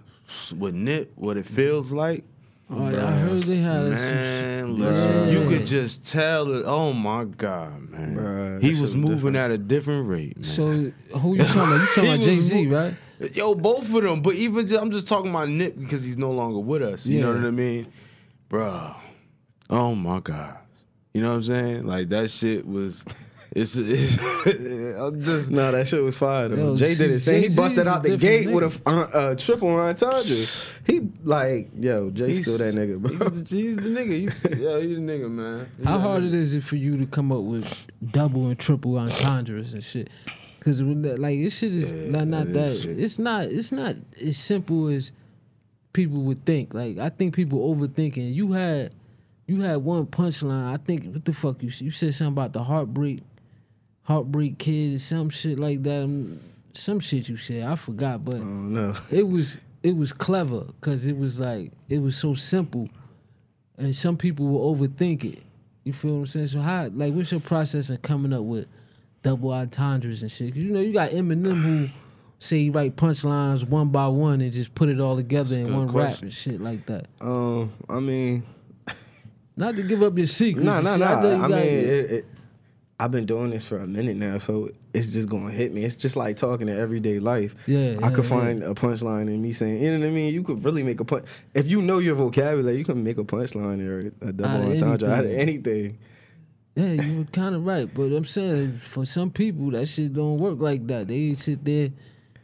with Nip, what it feels like. Oh, yeah, I heard they had Man, listen, Yeah. you could just tell it. Oh my God, man, Bruh, he was moving different. at a different rate, man. So who you talking about? You talking about Jay Z, mo- right? Yo, both of them. But even just, I'm just talking about Nip because he's no longer with us. You know what I mean, bro? Oh my God, you know what I'm saying? Like that shit was. It's, it's I'm just No, that shit was fire. Yo, Jay did it. thing. He busted out the different gate with a uh, uh, triple entendre. He like, yo, Jay still that nigga, bro. He's, he's the nigga. He's, yo, he's the nigga, man. He's How hard nigga. it is it for you to come up with double and triple entendres and shit? Because like this shit is Yeah, not not that that. is shit. It's not. It's not as simple as people would think. Like I think people overthinking. You had you had one punchline. I think what the fuck you you said something about the heartbreak, heartbreak kid, some shit like that. Um, Some shit you said. I forgot, but Oh no. it was it was clever because it was like it was so simple, and some people will overthink it. You feel what I'm saying? So how like what's your process of coming up with double entendres and shit? 'Cause you know you got Eminem who say he write punchlines one by one and just put it all together That's in one rap and shit like that. Um, I mean, Not to give up your secrets. No, no, no. I, I mean, it, it, I've been doing this for a minute now, so it's just gonna hit me. It's just like talking in everyday life. Yeah, I yeah, could yeah. find a punchline in me saying, you know what I mean. You could really make a punch if you know your vocabulary. You can make a punchline or a double Out entendre out of anything. Yeah, you were kind of right, but I'm saying for some people that shit don't work like that. They sit there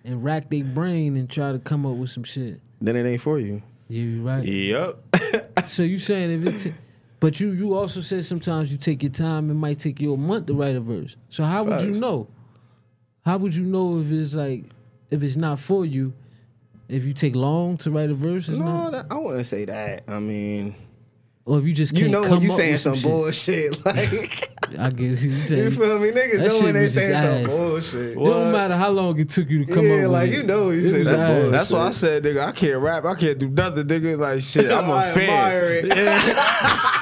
and rack their brain and try to come up with some shit. Then it ain't for you. Yeah, you right. Yep. So you saying if it, ta- but you you also said sometimes you take your time. It might take you a month to write a verse. So how would you know? How would you know if it's like if it's not for you? If you take long to write a verse, it's No, not, that, I wouldn't say that. I mean, or if you just you can't know come when you up saying with some bullshit, like I get what you you feel me, niggas That know shit when they was saying some ass. bullshit. It don't matter how long it took you to come Yeah, up with like, it. you know you say was some ass. bullshit. That's why I said, nigga, I can't rap. I can't do nothing, nigga. Like shit, I'm a I fan. admire it.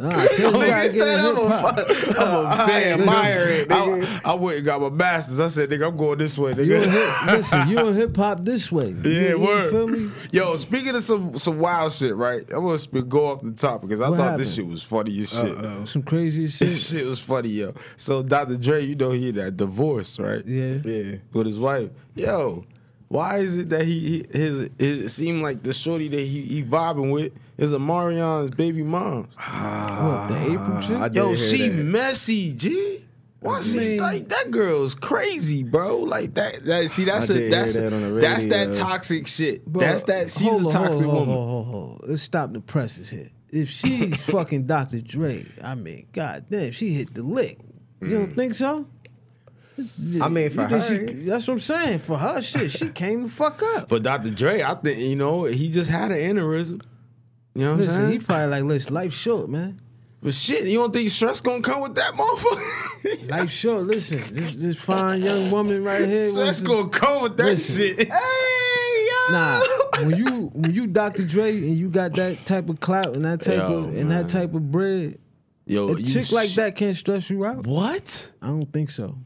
Nah, I tell you, you gotta Nigga get said I'm a, hip-hop. I'm a fan. admire it, nigga. I, I went and got my masters. I said, nigga, I'm going this way, You nigga. hip, listen, you in hip hop this way. Yeah, you, you feel me? Yo, speaking of some some wild shit, right? I'm gonna sp- go off the top because I What thought this shit was funny as shit. Uh, uh, some crazy shit. This shit was funny, yo. So Dr. Dre, you know he that divorce, right? Yeah. Yeah. With his wife. Yo, why is it that he, he his it seemed like the shorty that he, he vibing with is Omarion's baby mom. Ah, what, the Apryl chick? I did Yo, hear she that. messy, G. Why she mean- like that girl's crazy, bro? Like that that see that's I a that's that on the that's that toxic shit. Bro, that's that she's hold a toxic hold woman. Hold on, hold. Let's stop the presses here. If she's fucking Dr. Dre, I mean, god damn, she hit the lick. You don't mm. think so? It's- I mean, for her- she- that's what I'm saying. For her, shit, she came the fuck up. But Dr. Dre, I think you know he just had an aneurysm. You know what I'm saying? he probably like, listen, life's short, man. but shit, you don't think stress gonna come with that motherfucker? Life's short. Listen, this, this fine young woman right here. stress gonna come with that Listen. shit. Hey, yo. Nah, when you when you Dr. Dre and you got that type of clout and that type Yo, of and that type of bread, Yo, a chick like that can't stress you out. What? I don't think so.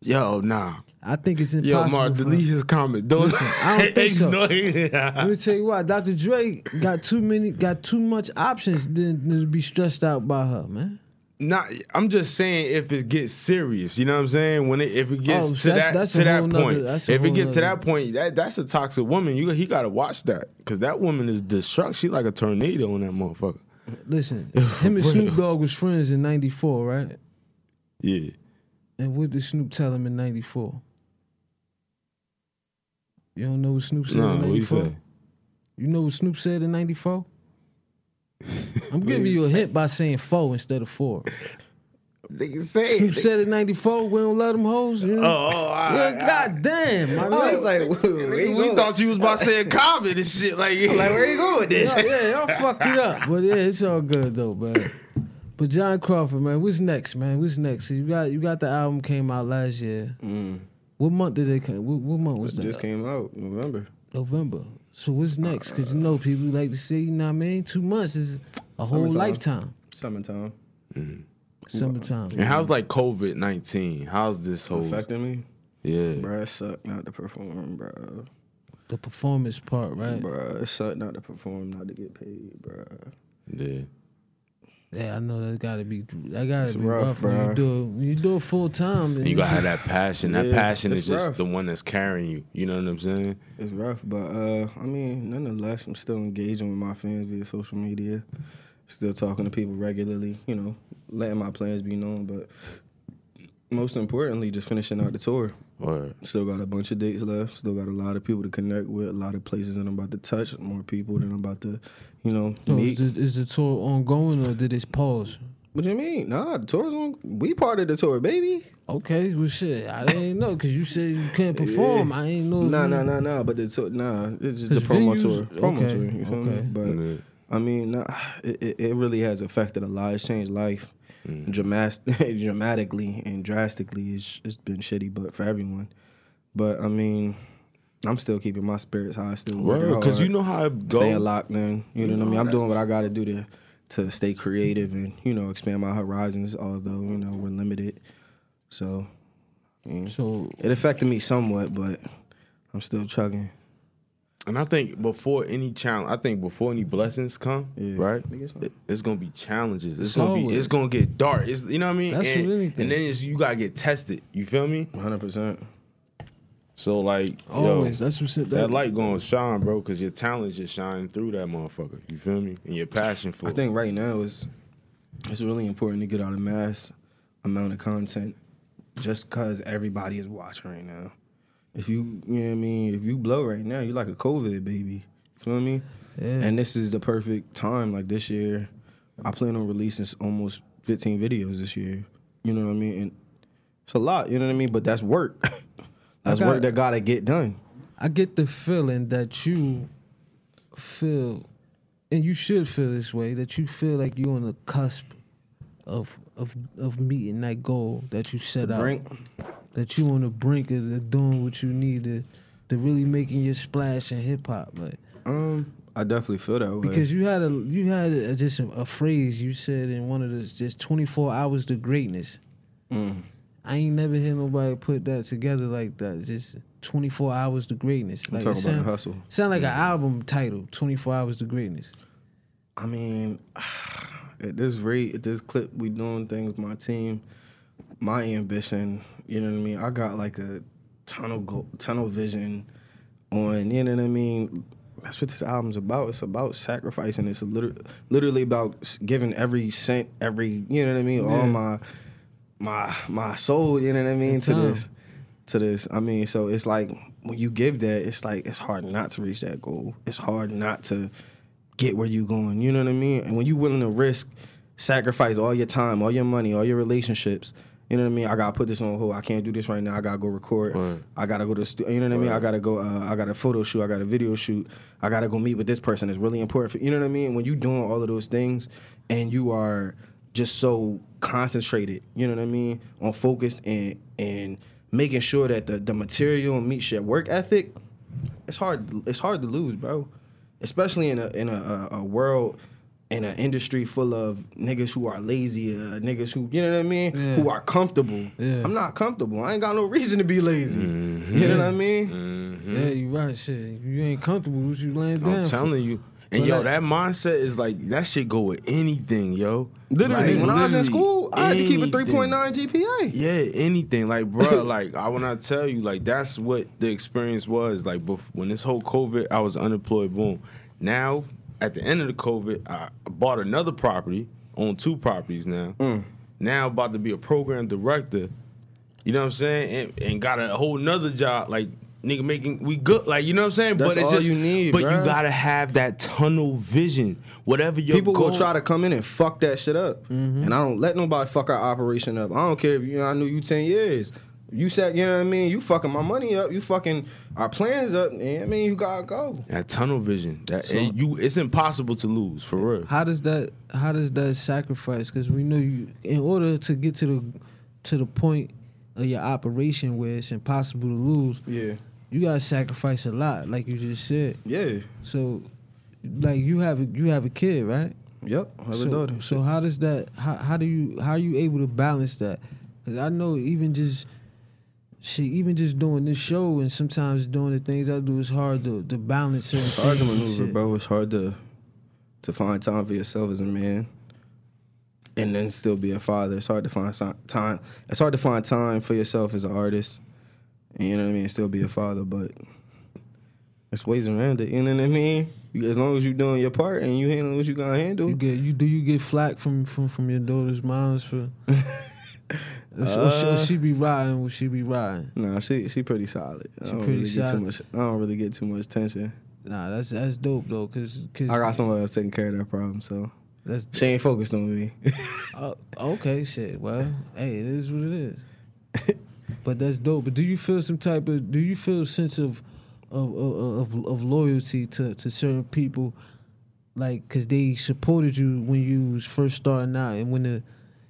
Yo, nah. I think it's Yo, impossible. Mark, for her. delete his comment. Don't. Listen, I don't think so. Let me tell you why. Dr. Dre got too many, got too much options than to be stressed out by her, man. Not, I'm just saying if it gets serious, you know what I'm saying. When it, if it oh, gets Oh, to that's- that that's to that nother- point, if it gets to that point, that that's a toxic woman. You he got to watch that because that woman is destruct. She like a tornado on that motherfucker. Listen, him and Snoop Dogg was friends in '94, right? Yeah, And what did Snoop tell him in '94? You don't know what Snoop said no, in what you '94? You know what Snoop said in '94? I'm giving you a hint by saying four instead of four. Nigga say Snoop said in '94, we don't let them hoes. You know? Oh, oh, right, God damn, my I was like, We, going? thought you was about saying comment and shit. Like, like, where you going with this? Yeah, yeah, y'all fucked it up. But yeah, it's all good though, man. But Jon Crawford, man, what's next, man? What's next? You got you got the album came out last year. Mm, What month did they come? What, what month was it that? just came out November. November. So what's uh, next? Because you know people like to see. You know what I mean? Two months is a whole Summertime. lifetime. Summertime mm-hmm. Summertime. and how's like COVID nineteen? How's this whole? affecting me. Yeah, Bruh, it sucked not to perform, bruh. The performance part, right? Bruh, it sucked not to perform, not to get paid, bruh. yeah. Yeah, I know that gotta be that gotta It's be rough, rough, when you do it. When you do it full time. And you gotta have that passion. That Yeah, passion is it's just the one that's carrying you. You know what I'm saying? It's rough, but uh, I mean, nonetheless, I'm still engaging with my fans via social media. Still talking to people regularly, you know, letting my plans be known. But most importantly, just finishing out the tour. Or Still got a bunch of dates left. Still got a lot of people to connect with. A lot of places that I'm about to touch. More people that I'm about to, you know, oh, So meet. is, the, is the tour ongoing or did it pause? what do you mean? Nah, the tour's on. We part of the tour, baby. Okay, well shit, I didn't know because you said you can't perform. I ain't know. Nah, nah, nah, nah. But the tour, nah, it's just a promo venues- tour. Promo okay, tour. You feel okay. me? But Yeah. I mean, nah, it, it, it really has affected a lot. It's changed life Mm. dramas- dramatically and drastically. It's, it's been shitty, but for everyone. But I mean, I'm still keeping my spirits high. Still working because you know how it goes. staying locked in. You, know, what I mean. I'm doing what I got to do to to stay creative and you know expand my horizons. Although you know we're limited, so mean, So it affected me somewhat, but I'm still chugging. And I think before any challenge, I think before any blessings come, Yeah. right? It's It, it's gonna be challenges. It's, gonna be it's gonna get dark. It's you know what I mean. That's and, and then it's, you gotta get tested. You feel me? 100. percent So like, Always. yo, That's what said that light gonna shine, bro, because your talent's just shining through that motherfucker. You feel me? And your passion for I think right now is it's really important to get out a mass amount of content just cause everybody is watching right now. If you you know what I mean, if you blow right now, you're like a COVID baby. Feel me? Yeah. And this is the perfect time. Like this year, I plan on releasing almost 15 videos this year. You know what I mean? And it's a lot, you know what I mean? But that's work. that's got- work that gotta get done. I get the feeling that you feel, and you should feel this way, that you feel like you're on the cusp of of of meeting that goal that you set out. Brink. That you on the brink of the doing what you need to, to really making your splash in hip hop, like Um, I definitely feel that way. because you had a you had a, just a, a phrase you said in one of the just 24 hours to greatness. Mm. I ain't never heard nobody put that together like that. Just 24 hours to greatness. I'm Like talking it about the hustle. Sound like an album title, 24 Hours to Greatness. I mean, at this rate, at this clip, we doing things my team, my ambition. You know what I mean? I got like a tunnel go- tunnel vision on. You know what I mean? That's what this album's about. It's about sacrificing. It's literally, literally about giving every cent, every you know what I mean, all my my my soul. You know what I mean to this to this. I mean, so it's like when you give that, it's like it's hard not to reach that goal. It's hard not to get where you're going. You know what I mean? And when you're willing to risk, sacrifice all your time, all your money, all your relationships. You know what I mean? I gotta put this on hold. I can't do this right now. I gotta go record. Right. I gotta go to. Stu- you know what I mean? I gotta go. Uh, I got a photo shoot. I got a video shoot. I gotta go meet with this person. It's really important. For, you know what I mean? When you doing all of those things, and you are just so concentrated. You know what I mean? On focused and and making sure that the the material meets your work ethic. It's hard. It's hard to lose, bro. Especially in a in a, a, a world in an industry full of niggas who are lazy, uh, niggas who you know what I mean, Yeah. who are comfortable. Yeah. I'm not comfortable. I ain't got no reason to be lazy. You know what I mean? Yeah, you right, shit. You ain't comfortable, what you laying down? I'm for? telling you. And But yo, like- that mindset is like that shit go with anything, yo. Literally, Like, when I was in literally school, I had to keep a 3.9 GPA. Yeah, anything. Like, bro, like I when I tell you, like that's what the experience was. Like, bef- when this whole COVID, I was unemployed. Boom. Now, at the end of the COVID, I bought another property, own two properties now. Mm. Now about to be a program director. You know what I'm saying? And, and got a whole nother job. Like, nigga making we good. Like, you know what I'm saying? That's but it's all just you need, But bruh. you gotta have that tunnel vision. Whatever your People goal, will try to come in and fuck that shit up, Mm-hmm. and I don't let nobody fuck our operation up. I don't care if you know I knew you ten years. You said you know what I mean. You fucking my money up. You fucking our plans up. And I mean you gotta go. that tunnel vision. That and you, it's impossible to lose for real. How does that how does that sacrifice? Because we know you in order to get to the to the point of your operation where it's impossible to lose, Yeah, you gotta sacrifice a lot, like you just said. yeah, So, like you have a, you have a kid, right? yep. I have a so, daughter. so how does that? How how do you how are you able to balance that? Because I know even just shit, even just doing this show and sometimes doing the things I do, it's hard to to balance certain It's hard to maneuver, bro. It's hard to to find time for yourself as a man, and then still be a father. It's hard to find time. It's hard to find time for yourself as an artist, and you know what I mean. Still be a father, but it's ways around it. You know what I mean. You- As long as you're doing your part and you handling what you gotta handle. You get you do you get flack from from from your daughter's moms for? or, she, or she- uh, be riding? Will she be riding? Nah, she she pretty solid. I She don't pretty really get too solid. much. I don't really get too much tension. Nah, that's that's dope though, cause, cause I got somebody else taking care of that problem, so that's she ain't focused on me. Oh, okay, shit. Well, hey, it is what it is. But that's dope. But do you feel some type of? Do you feel a sense of of of, of, loyalty to, to certain people, like because they supported you when you was first starting out, and when the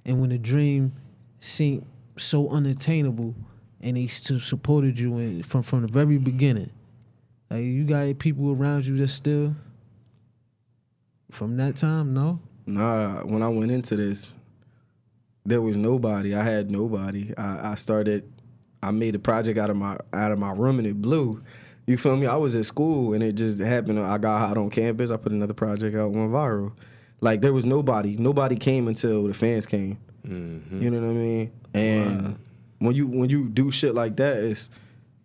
and when the dream seemed so unattainable, and they still supported you in, from from the very beginning. Like you got people around you that still from that time, no. Nah, when I went into this, there was nobody. I had nobody. I, I started. I made a project out of my out of my room and it blew. You feel me? I was at school and it just happened. I got hot on campus. I put another project out, went viral. Like there was nobody. Nobody came until the fans came. Mm-hmm. You know what I mean? And when you when you do shit like that, it's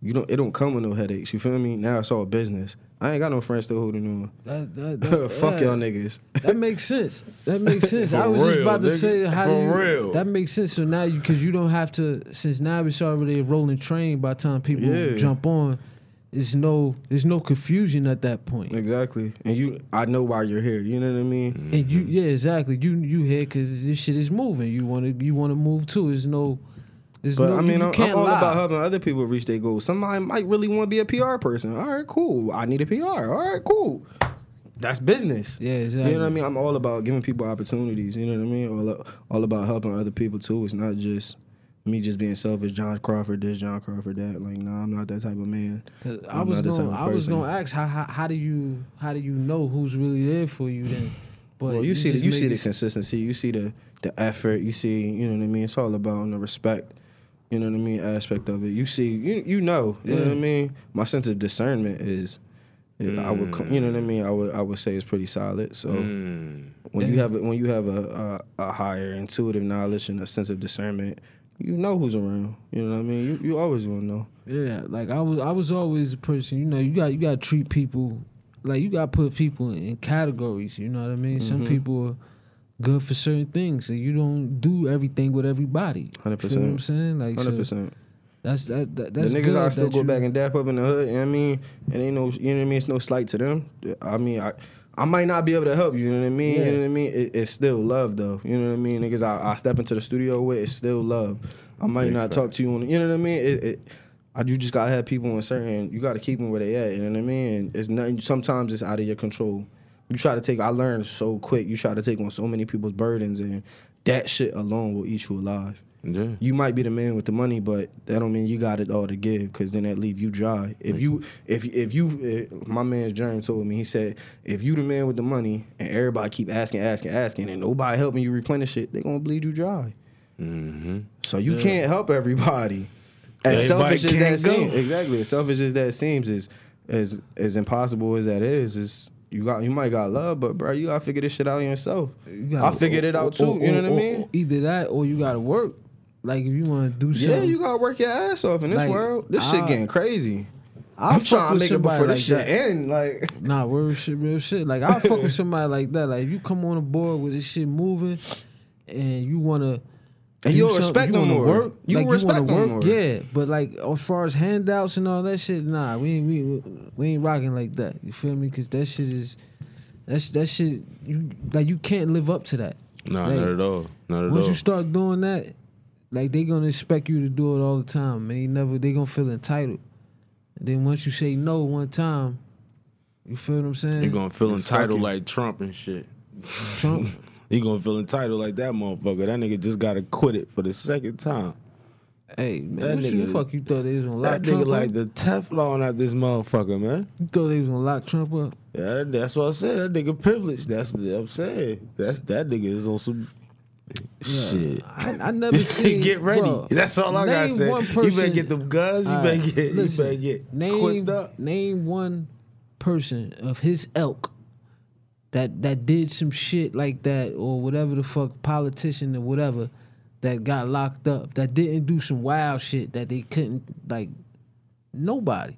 you don't it don't come with no headaches. You feel me? Now it's all business. I ain't got no friends still holding on. That, that, that, Fuck y'all niggas. That makes sense. That makes sense. For I was just real, about to say how For you, real. that makes sense. So now you because you don't have to since now it's already a rolling train. By the time people Yeah. jump on, it's no there's no confusion at that point. Exactly. And you, I know why you're here. You know what I mean? And you mm-hmm. yeah exactly you you here because this shit is moving. You want to you want to move too. There's no. There's But no, I mean, you, you I'm, I'm all lie. about helping other people reach their goals. Somebody might really want to be a PR person. All right, cool. I need a PR. All right, cool. That's business. Yeah, exactly. You know what I mean? I'm all about giving people opportunities. You know what I mean? All, all about helping other people too. It's not just me just being selfish. Jon Crawford this, Jon Crawford that. Like, nah, I'm not that type of man. I I'm was not going type of I was going to ask how, how how do you how do you know who's really there for you then? But well, you see the you see the consistency. You see the the effort. You see, you know what I mean. It's all about the respect. You know what I mean. Aspect of it. You see, you you know. You know what I mean. My sense of discernment is, is I would you know what I mean. I would I would say it's pretty solid. So Mm. when you have a, when you have a, a a higher intuitive knowledge and a sense of discernment, you know who's around. You know what I mean. You you always gonna know. Yeah, like I was, I was always a person. You know, you got you got to treat people like you got to put people in categories. You know what I mean? Mm-hmm. Some people are good for certain things, and you don't do everything with everybody. 100%. Feel what I'm saying? Like, Hundred percent. that's that. that The that's niggas good I still go you- back and dap up in the hood. You know what I mean? It ain't no, you know what I mean? It's no slight to them. I mean, I, I might not be able to help you. You know what I mean? Yeah. You know what I mean? It, it's still love though. You know what I mean? Niggas, I, I step into the studio with. It's still love. I might not talk to you on. You know what I mean? It, it, I, you just gotta have people in certain. You gotta keep them where they at. You know what I mean? And it's nothing. Sometimes it's out of your control. You try to take. I learned so quick. You try to take on so many people's burdens, and that shit alone will eat you alive Yeah. you might be the man with the money, but that don't mean you got it all to give, because then that leave you dry. If you, if if you, eh, my man's Jerm told me, he said, if you the man with the money and everybody keep asking, asking, asking, and nobody helping you replenish it, they gonna bleed you dry. Mm-hmm. So you can't help everybody. As Everybody selfish as that go. seems, exactly. As selfish as that seems, is as as impossible as that is, is you got you might got love, but bro, you gotta figure this shit out yourself. You gotta- I figured it out too. or- you know what I mean? Either that, or you got to work. Like if you want to do shit. Yeah, you gotta work your ass off in this Like, world. This shit getting crazy. I'll I'm trying to make it before this shit end. Like, Nah, real shit, real shit. Like I fuck with somebody like that. Like if you come on a board with this shit moving, and you wanna. And you don't respect no more. Work, You like, respect no work, more. Yeah, but like as far as handouts and all that shit, nah, we ain't we, we ain't rocking like that. You feel me? Because that shit is, that's that shit. You like you can't live up to that. Nah, Like, not at all. Not at Once all. Once you start doing that, like they gonna expect you to do it all the time, and they never they gonna feel entitled. And then once you say no one time, you feel what I'm saying? You're gonna feel It's entitled fucking- like Trump and shit. Trump. You gonna feel entitled like that motherfucker. That nigga just gotta quit it for the second time. Hey man, That what you nigga- fuck? You thought they was gonna lock That Trump nigga like the Teflon out this motherfucker, man. You thought they was gonna lock Trump up? Yeah, that's what I said. That nigga privileged. That's the I'm saying. That's that nigga is on some shit. I, I never seen. get ready. bro, That's all I gotta say. one you better get them guns. You All better get. listen, you better get name up. name one person of his elk that that did some shit like that or whatever the fuck politician or whatever that got locked up that didn't do some wild shit that they couldn't like nobody.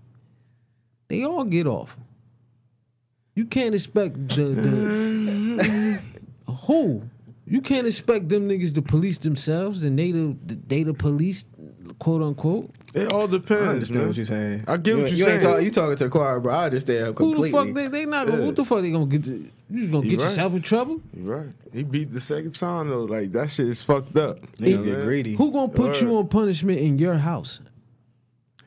They all get off. You can't expect the, the who. You can't expect them niggas to police themselves and they the they the police, quote unquote. It all depends. I understand man. what you're saying. I get what you you're ain't saying. Talk, you talking to the choir, bro. I understand Who completely. the fuck they they not gonna, Yeah. what the fuck they gonna get you you just gonna You get right. yourself in trouble? You right. He beat the second time though. Like that shit is fucked up. You Niggas know get what greedy. Who gonna put you on punishment in your house?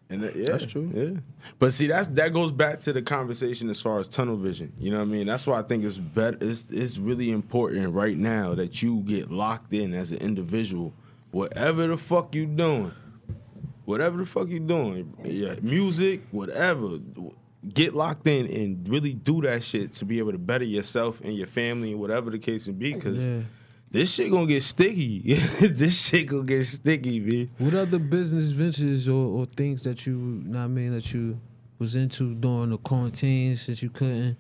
And that- yeah, That's true. Yeah, but see, that's that goes back to the conversation as far as tunnel vision. You know what I mean? That's why I think it's better. It's it's really important right now that you get locked in as an individual. Whatever the fuck you doing, whatever the fuck you're doing, yeah, music, whatever. Get locked in and really do that shit to be able to better yourself and your family and whatever the case may be. Because Yeah. this shit gonna get sticky. this shit gonna get sticky, man. What other business ventures or, or things that you know what I mean that you was into during the quarantine since you couldn't,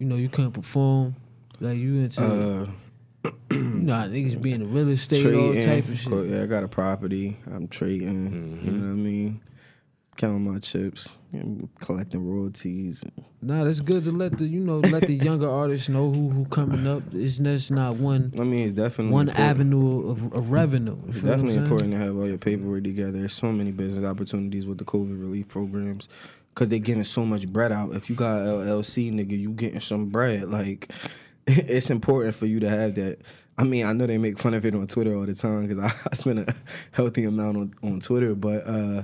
you know, you couldn't perform? Like you into, Uh, you know, how niggas be in the real estate, all type of shit. Yeah, I got a property. I'm trading. Mm-hmm. You know what I mean? Counting my chips, collecting royalties. Nah, that's good to let the you know let the younger artists know who who coming up. It's just not one I mean, it's definitely one important. avenue of, of revenue. It's definitely important to have all your paperwork together. There's so many business opportunities with the COVID relief programs because they're getting so much bread out. If you got LLC, nigga, you getting some bread. Like, it's important for you to have that. I mean, I know they make fun of it on Twitter all the time because I, I spend a healthy amount on, on Twitter, but uh,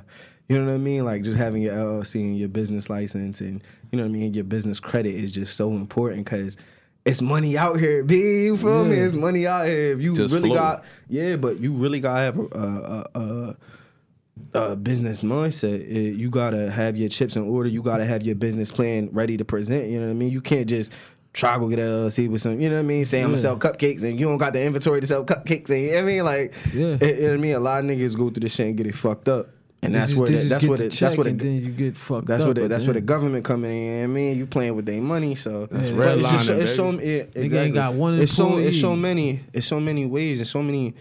you know what I mean? Like, just having your LLC and your business license and, you know what I mean? Your business credit is just so important because it's money out here, B. You feel me? It's money out here. If you Just really flow. got yeah, but you really gotta have a a, a, business mindset. Eh, You gotta have your chips in order. You gotta have your business plan ready to present. You know what I mean? You can't just try to go get a LLC with some. You know what I mean? Say I'm gonna sell cupcakes and you don't got the inventory to sell cupcakes. And you know what I mean? Like, Yeah. eh, you know what I mean? A lot of niggas go through this shit and get it fucked up. And They that's just- where the, that's get where the the, that's check where then you get fucked that's up where the, that's where the government coming in. I mean, you playing with their money, so That's But red it's just so- it's so baby. yeah, exactly. got one It's so it's so many it's so many ways and so many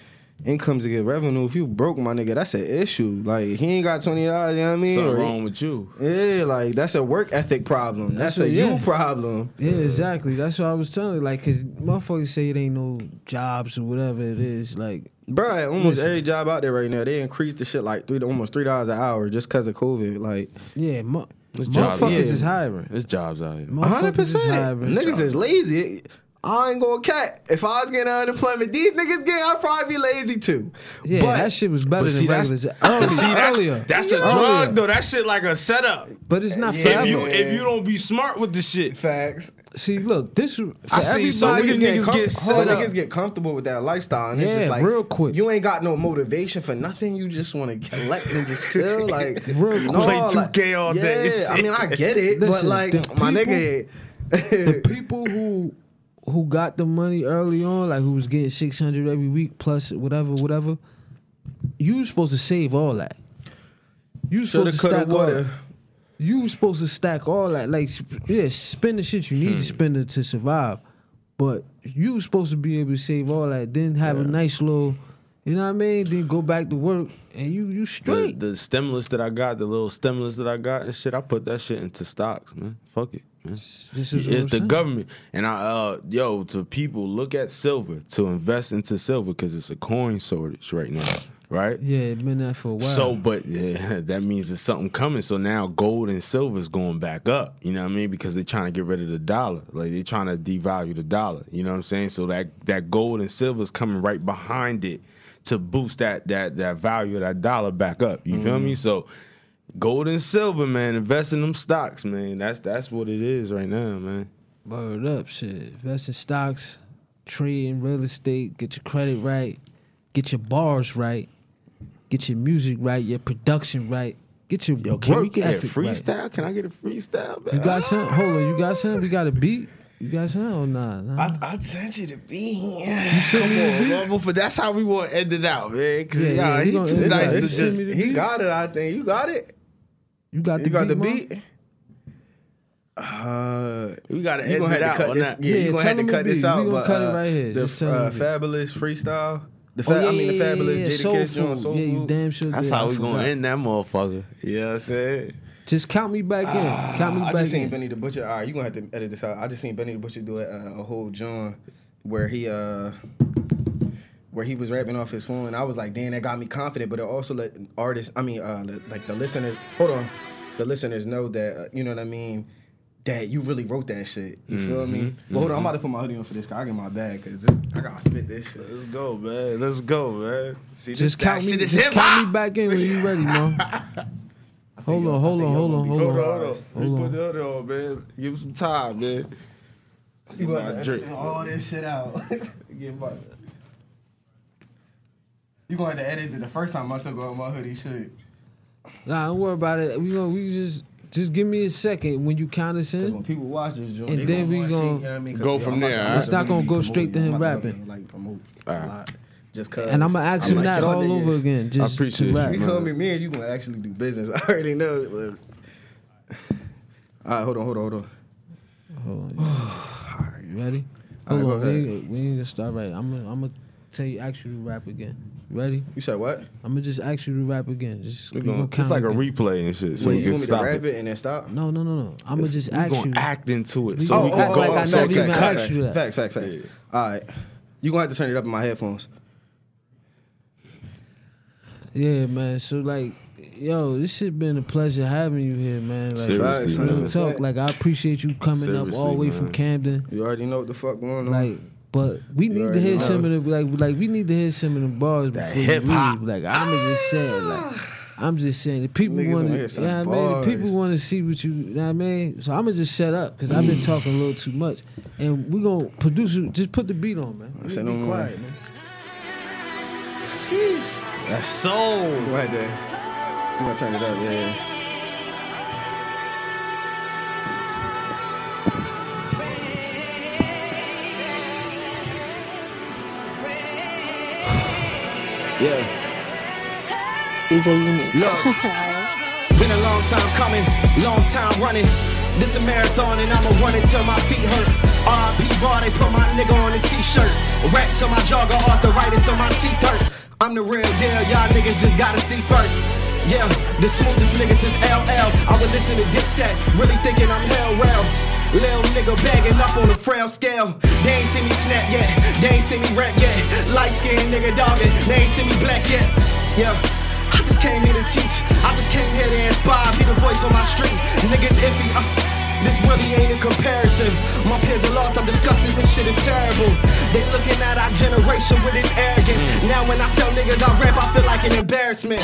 incomes to get revenue. If you broke, my nigga, that's an issue. Like he ain't got twenty dollars. You know what I mean? Something Or he- wrong with you. Yeah, like that's a work ethic problem. That's, That's a a- you yeah. problem. Yeah, exactly. That's what I was telling you. Like, cause motherfuckers say it ain't no jobs or whatever it is. Like, Bro, almost Listen. every job out there right now, they increased the shit like three to almost three dollars an hour just because of COVID. Like yeah, mu- It's jobs. motherfuckers Yeah. is hiring. There's jobs out here. Hundred percent. hiring. Niggas is lazy. I ain't gonna cat. If I was getting unemployment, these niggas get, I'd probably be lazy too. Yeah, but, that shit was better But than see, that's, regular jobs. Earlier, see, that's, earlier. that's a Earlier. drug though. That shit like a setup. But it's not Yeah, forever. If you if you don't be smart with the shit, Facts. See, look, this for I see so everybody- many niggas com- get some set up. niggas get comfortable with that lifestyle, and it's just like real quick. You ain't got no motivation for nothing. You just want to collect and just chill, like Real no. Play like- 2K all day. Yeah, I mean, I get it, but like my people- nigga. the people who who got the money early on, like who was getting six hundred every week plus whatever, whatever, you was supposed to save all that. You Shoulda, supposed to stack all. woulda. You was supposed to stack all that, like yeah, spend the shit you need Hmm. to spend it to survive. But you was supposed to be able to save all that, then have a nice little, you know what I mean? Then go back to work and you you the, straight. the stimulus that I got, the little stimulus that I got and shit, I put that shit into stocks, man. Fuck it, man. This is it's the saying. government, and I, uh, yo, to people, look at silver to invest into silver because it's a coin shortage right now, right? Yeah, it been that for a while. So, but yeah, that means there's something coming. So now gold and silver is going back up. You know what I mean? Because they're trying to get rid of the dollar. Like they're trying to devalue the dollar. You know what I'm saying? So that that gold and silver is coming right behind it to boost that that that value of that dollar back up. You feel me? So gold and silver, man, invest in them stocks, man. That's that's what it is right now, man. Word up, shit. Invest in stocks, trade in real estate, get your credit right, get your bars right, get your music right, your production right, get your Yo, work can we get a ethic right. freestyle? Can I get a freestyle? Man? You got some? Hold on, you got some? We got a beat? You got some or nah? nah? I, I sent you to be here. you sent me a beat? Come on, but that's how we want to end it out, man. Cause Yeah, yeah, yeah, we he gonna too nice to just. He got it. I think you got it. You got the You got beat, the Mo? beat. Uh, We gotta you gonna it have out to cut this. Yeah, Yeah, you gonna have to cut this beat. out. We gonna but, cut it uh, right here. The Just tell him uh, Fabolous freestyle. The Oh, yeah, I mean the yeah, Fabolous yeah, Jada Soul Kiss joint. Food. Soul Yeah, you Food. damn sure That's did. how I we gonna end that motherfucker. You know what I'm saying? Just count me back in. Count me I back just seen in. Benny the Butcher. All right, you gonna have to edit this out. I just seen Benny the Butcher do a, a whole John where he uh where he was rapping off his phone. And I was like, damn, that got me confident. But it also let artists, I mean, uh, like the listeners. Hold on, the listeners know that uh, you know what I mean. That you really wrote that shit. You feel me? But hold on, I'm about to put my hoodie on for this. Cause I get my bag because this I gotta spit this shit. Let's go, man. Let's go, man. See, Just this, count me. shit Just hip count me back in when you ready, man. Hold on, hold on, hold on, hold Hold on, hold on. on. Hold on. put the hood on, man. Give him some time, man. You My gonna drink. all this shit out. Get my. You gonna have to edit it the first time I took off my hoodie shit. Nah, don't worry about it. We gonna we just just give me a second when you count us Cause in. when people watch this joint, And then gonna we wanna see, you know I mean? 'Cause go from I'm about there, to- It's not gonna go straight to him I'm about to, rapping. Like promote Alright. a lot. Just cause. And I'm gonna ask I'm him like that y'all over niggas. again. Just appreciate to you, rap. You feel me? Me and you gonna actually do business. I already know. Look. All right, hold on, hold on, hold on. Hold on. all right, You ready? Hold right, on. go We ahead. ain't, we ain't gonna start right. I'm gonna I'm gonna tell you ask you to rap again. Ready? You said what? I'm gonna just ask you to rap again. Just We're gonna, gonna it's count like a again. replay and shit, so Wait, we you can want me to stop rap it. it and then stop? No, no, no, no. I'm gonna just ask gonna you. act into it, We so we can act go. like I up never so even we asked can you cut. that. Facts, facts, facts. Yeah. All right. You gonna have to turn it up in my headphones. Yeah, man. So like, yo, this shit been a pleasure having you here, man. Like, Seriously, Facts, real talk. Like, I appreciate you coming up all the way Seriously, from. Camden. You already know what the fuck going on. Like, but we need to hear know. some of the like, like we need to hear some of the bars That before hip-hop. leave. Like, I'm just ah. saying, like. I'm just saying, the people want to, yeah, I mean, people want to see what you, you know what I mean. So I'm gonna just shut up because I've been talking a little too much, and we gonna produce. Just put the beat on, man. Say be no more. quiet, man. Sheesh. That's soul. Ahead there. I'm gonna turn it up, yeah, yeah. DJ Unique. Look, been a long time coming, long time running. This a marathon and I'ma run it till my feet hurt. R.I.P. bar, they put my nigga on the t-shirt. Rap till my jaw got arthritis till my teeth hurt. I'm the real deal, y'all niggas just gotta see first. Yeah, the smoothest niggas is LL. I would listen to Dipset, really thinking I'm hell well. Lil nigga bagging up on a frail scale. They ain't see me snap yet, they ain't see me rap yet. Light skinned nigga dogging, they ain't see me black yet. Yeah. I just came here to teach. I just came here to inspire. Be the voice on my street. Niggas iffy. Uh, this really ain't a comparison. My peers are lost. I'm disgusted. This shit is terrible. They looking at our generation with its arrogance. Now when I tell niggas I rap, I feel like an embarrassment.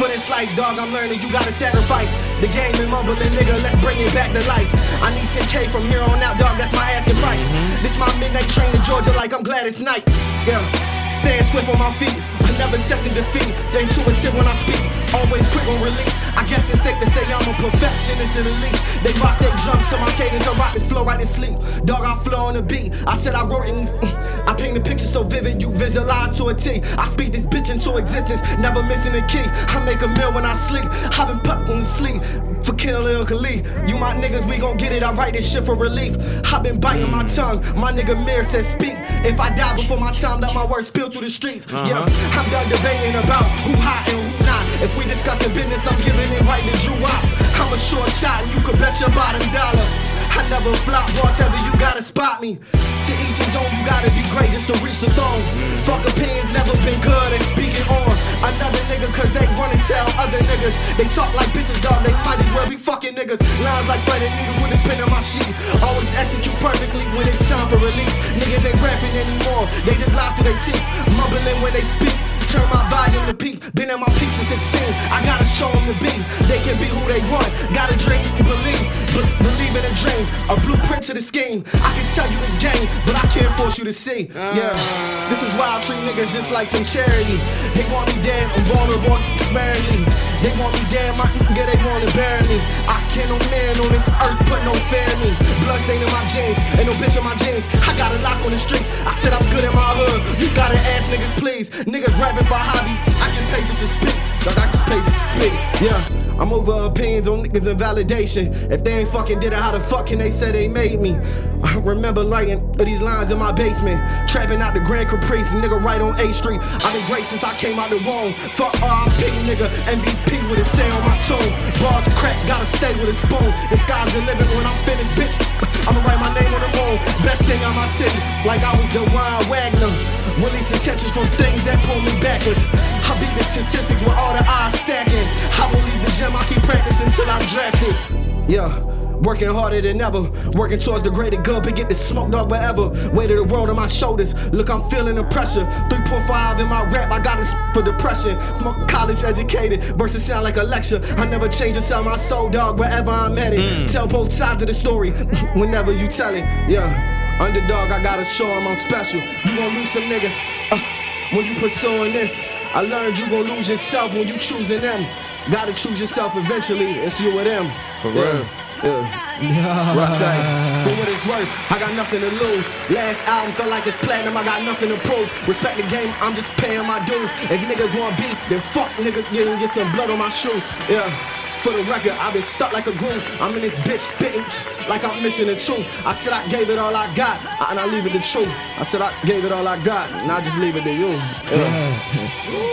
For this life, dog, I'm learning you gotta sacrifice. The game is mumbling, nigga. Let's bring it back to life. I need 10k from here on out, dog. That's my asking price. This my midnight train to Georgia, like I'm glad it's night. Yeah. Stand swift on my feet. Never accepted defeat. They intuitive when I speak. Always quick on release. I guess it's safe to say I'm a perfectionist at the least. They rock their drums to my cadence. I rock this flow right in sleep. Dog, I flow on the beat. I said I wrote it. In, eh. I paint the picture so vivid you visualize to a T. I speak this bitch into existence, never missing a key. I make a meal when I sleep. I've been putting to sleep for Kill Lil Khalid. You my niggas, we gon' get it. I write this shit for relief. I've been biting my tongue. My nigga Mir says speak. If I die before my time, let my words spill through the streets. Yeah, uh-huh. Done debating about who hot and who not. If we discussing business, I'm giving it right to Drew Wop. I'm a short shot and you can bet your bottom dollar. I never flop, boss ever, you gotta spot me. To each his own, you gotta be great just to reach the throne. Fuck opinions, never been good at speaking on another nigga, cause they and tell other niggas. They talk like bitches, dog, they might as well be fucking niggas. Lines like threaded needles with a pen in my sheet. Always execute perfectly when it's time for release. Niggas ain't rapping anymore, they just lie through their teeth. Mumbling when they speak. Turn my volume to peak. Been at my peak since 16. I gotta show them to be. They can be who they want. Gotta dream, believe. Be- believe in a dream. A blueprint to the scheme. I can tell you the game, but I can't force you to see. Yeah. This is why I treat niggas just like some charity. They want me dead, I'm vulnerable, sparingly. They want me dead, my nigga, they wanna bury me. I can't no man on this earth put no fear in me. Blood stain in my jeans, ain't no bitch in my jeans. I got a lock on the streets. I said I'm good in my hood. You gotta ask niggas, please. Niggas rapping for hobbies. I get paid just to speak. Dog, I just pay just to speak. Yeah. I'm over opinions on niggas and validation. If they ain't fucking did it, how the fuck can they say they made me? I remember writing these lines in my basement. Trapping out the Grand Caprice, nigga right on A Street. I've been great since I came out the womb. Fuck RIP, nigga. MVP with a say on my tone. Bars crack, gotta stay with a spoon. The sky's the limit when I'm finished, bitch. I'ma write my name on the moon. Best thing on my city, like I was the Wine Wagner. Releasing tensions from things that pull me backwards. I beat the statistics with all the odds stacking. I won't leave the I keep practicing till I'm drafted. Yeah. Working harder than ever, working towards the greater good, but get the smoke dog wherever. Weight of the world on my shoulders. Look, I'm feeling the pressure. 3.5 in my rap, I got this for depression. Smoke college educated versus sound like a lecture. I never change to sell my soul, dog, wherever I'm at headed. Tell both sides of the story whenever you tell it. Yeah, underdog, I gotta show 'em I'm special. You gon' lose some niggas uh, when you pursuing this. I learned you gon' lose yourself when you choosing them. Gotta choose yourself eventually. It's you or them. For real. Yeah. What I say? For what it's worth, I got nothing to lose. Last album felt like it's platinum, I got nothing to prove. Respect the game, I'm just paying my dues. If niggas want beef, then fuck nigga, get, get some blood on my shoes. Yeah. For the record, I've been stuck like a glue. I'm in this bitch spitting like I'm missing a tooth. I said I gave it all I got, and I leave it the truth. I said I gave it all I got, and I just leave it to you. Yeah.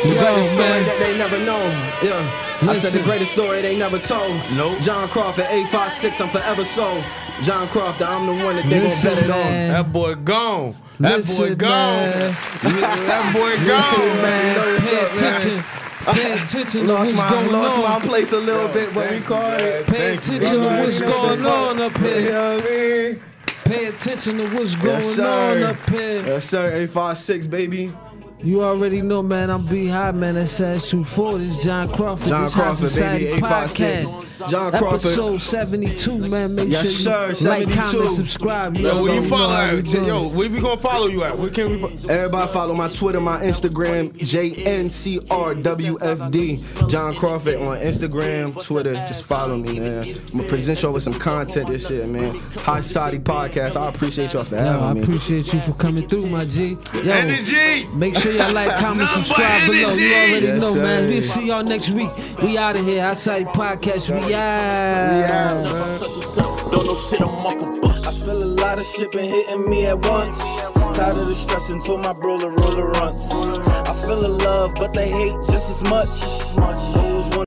The Yo, greatest story man. that they never know. Yeah. I said the greatest story they never told. Nope. Jon Crawford, 856, I'm forever sold. Jon Crawford, I'm the one that they gon' Listen, bet it on. That boy gone. That boy gone. man. That boy Listen, gone. man. You know what's Pay up, man? attention. Pay attention to Lost what's my, going lost my place a little bit, but we caught it. Pay attention to what's going on up You here. know what I mean? Pay attention to what's going Yes, on up here. Yes, sir. 856, baby. You already know, man. I'm B High, man. That's Sash 24. This is Jon Crawford. Jon this High Crawford, Society baby. 856. Podcast. Jon Crawford. Episode 72, man. Make Yes, sure you sir, like, comment, subscribe. You Yo, where you know follow how we at? doing. Yo, where we gonna follow you at? Where can we? fo- Everybody follow my Twitter, my Instagram, JNCRWFD. Jon Crawford on Instagram, Twitter. Just follow me, man. I'm gonna present y'all with some content this shit, man. High Society Podcast. I appreciate y'all for Yo, I having me. I appreciate you for coming through, my G. Yo, Energy. Make sure y'all like, comment, subscribe below. You energy. already Yes, know, man. We'll see y'all next week. We out of here. Outside Podcast. We out. Don't know shit, I'm off a bus. I feel a lot of shit been hitting me at once. Tired of the stress until my roller roller runs. I feel the love, but they hate just as much. Those want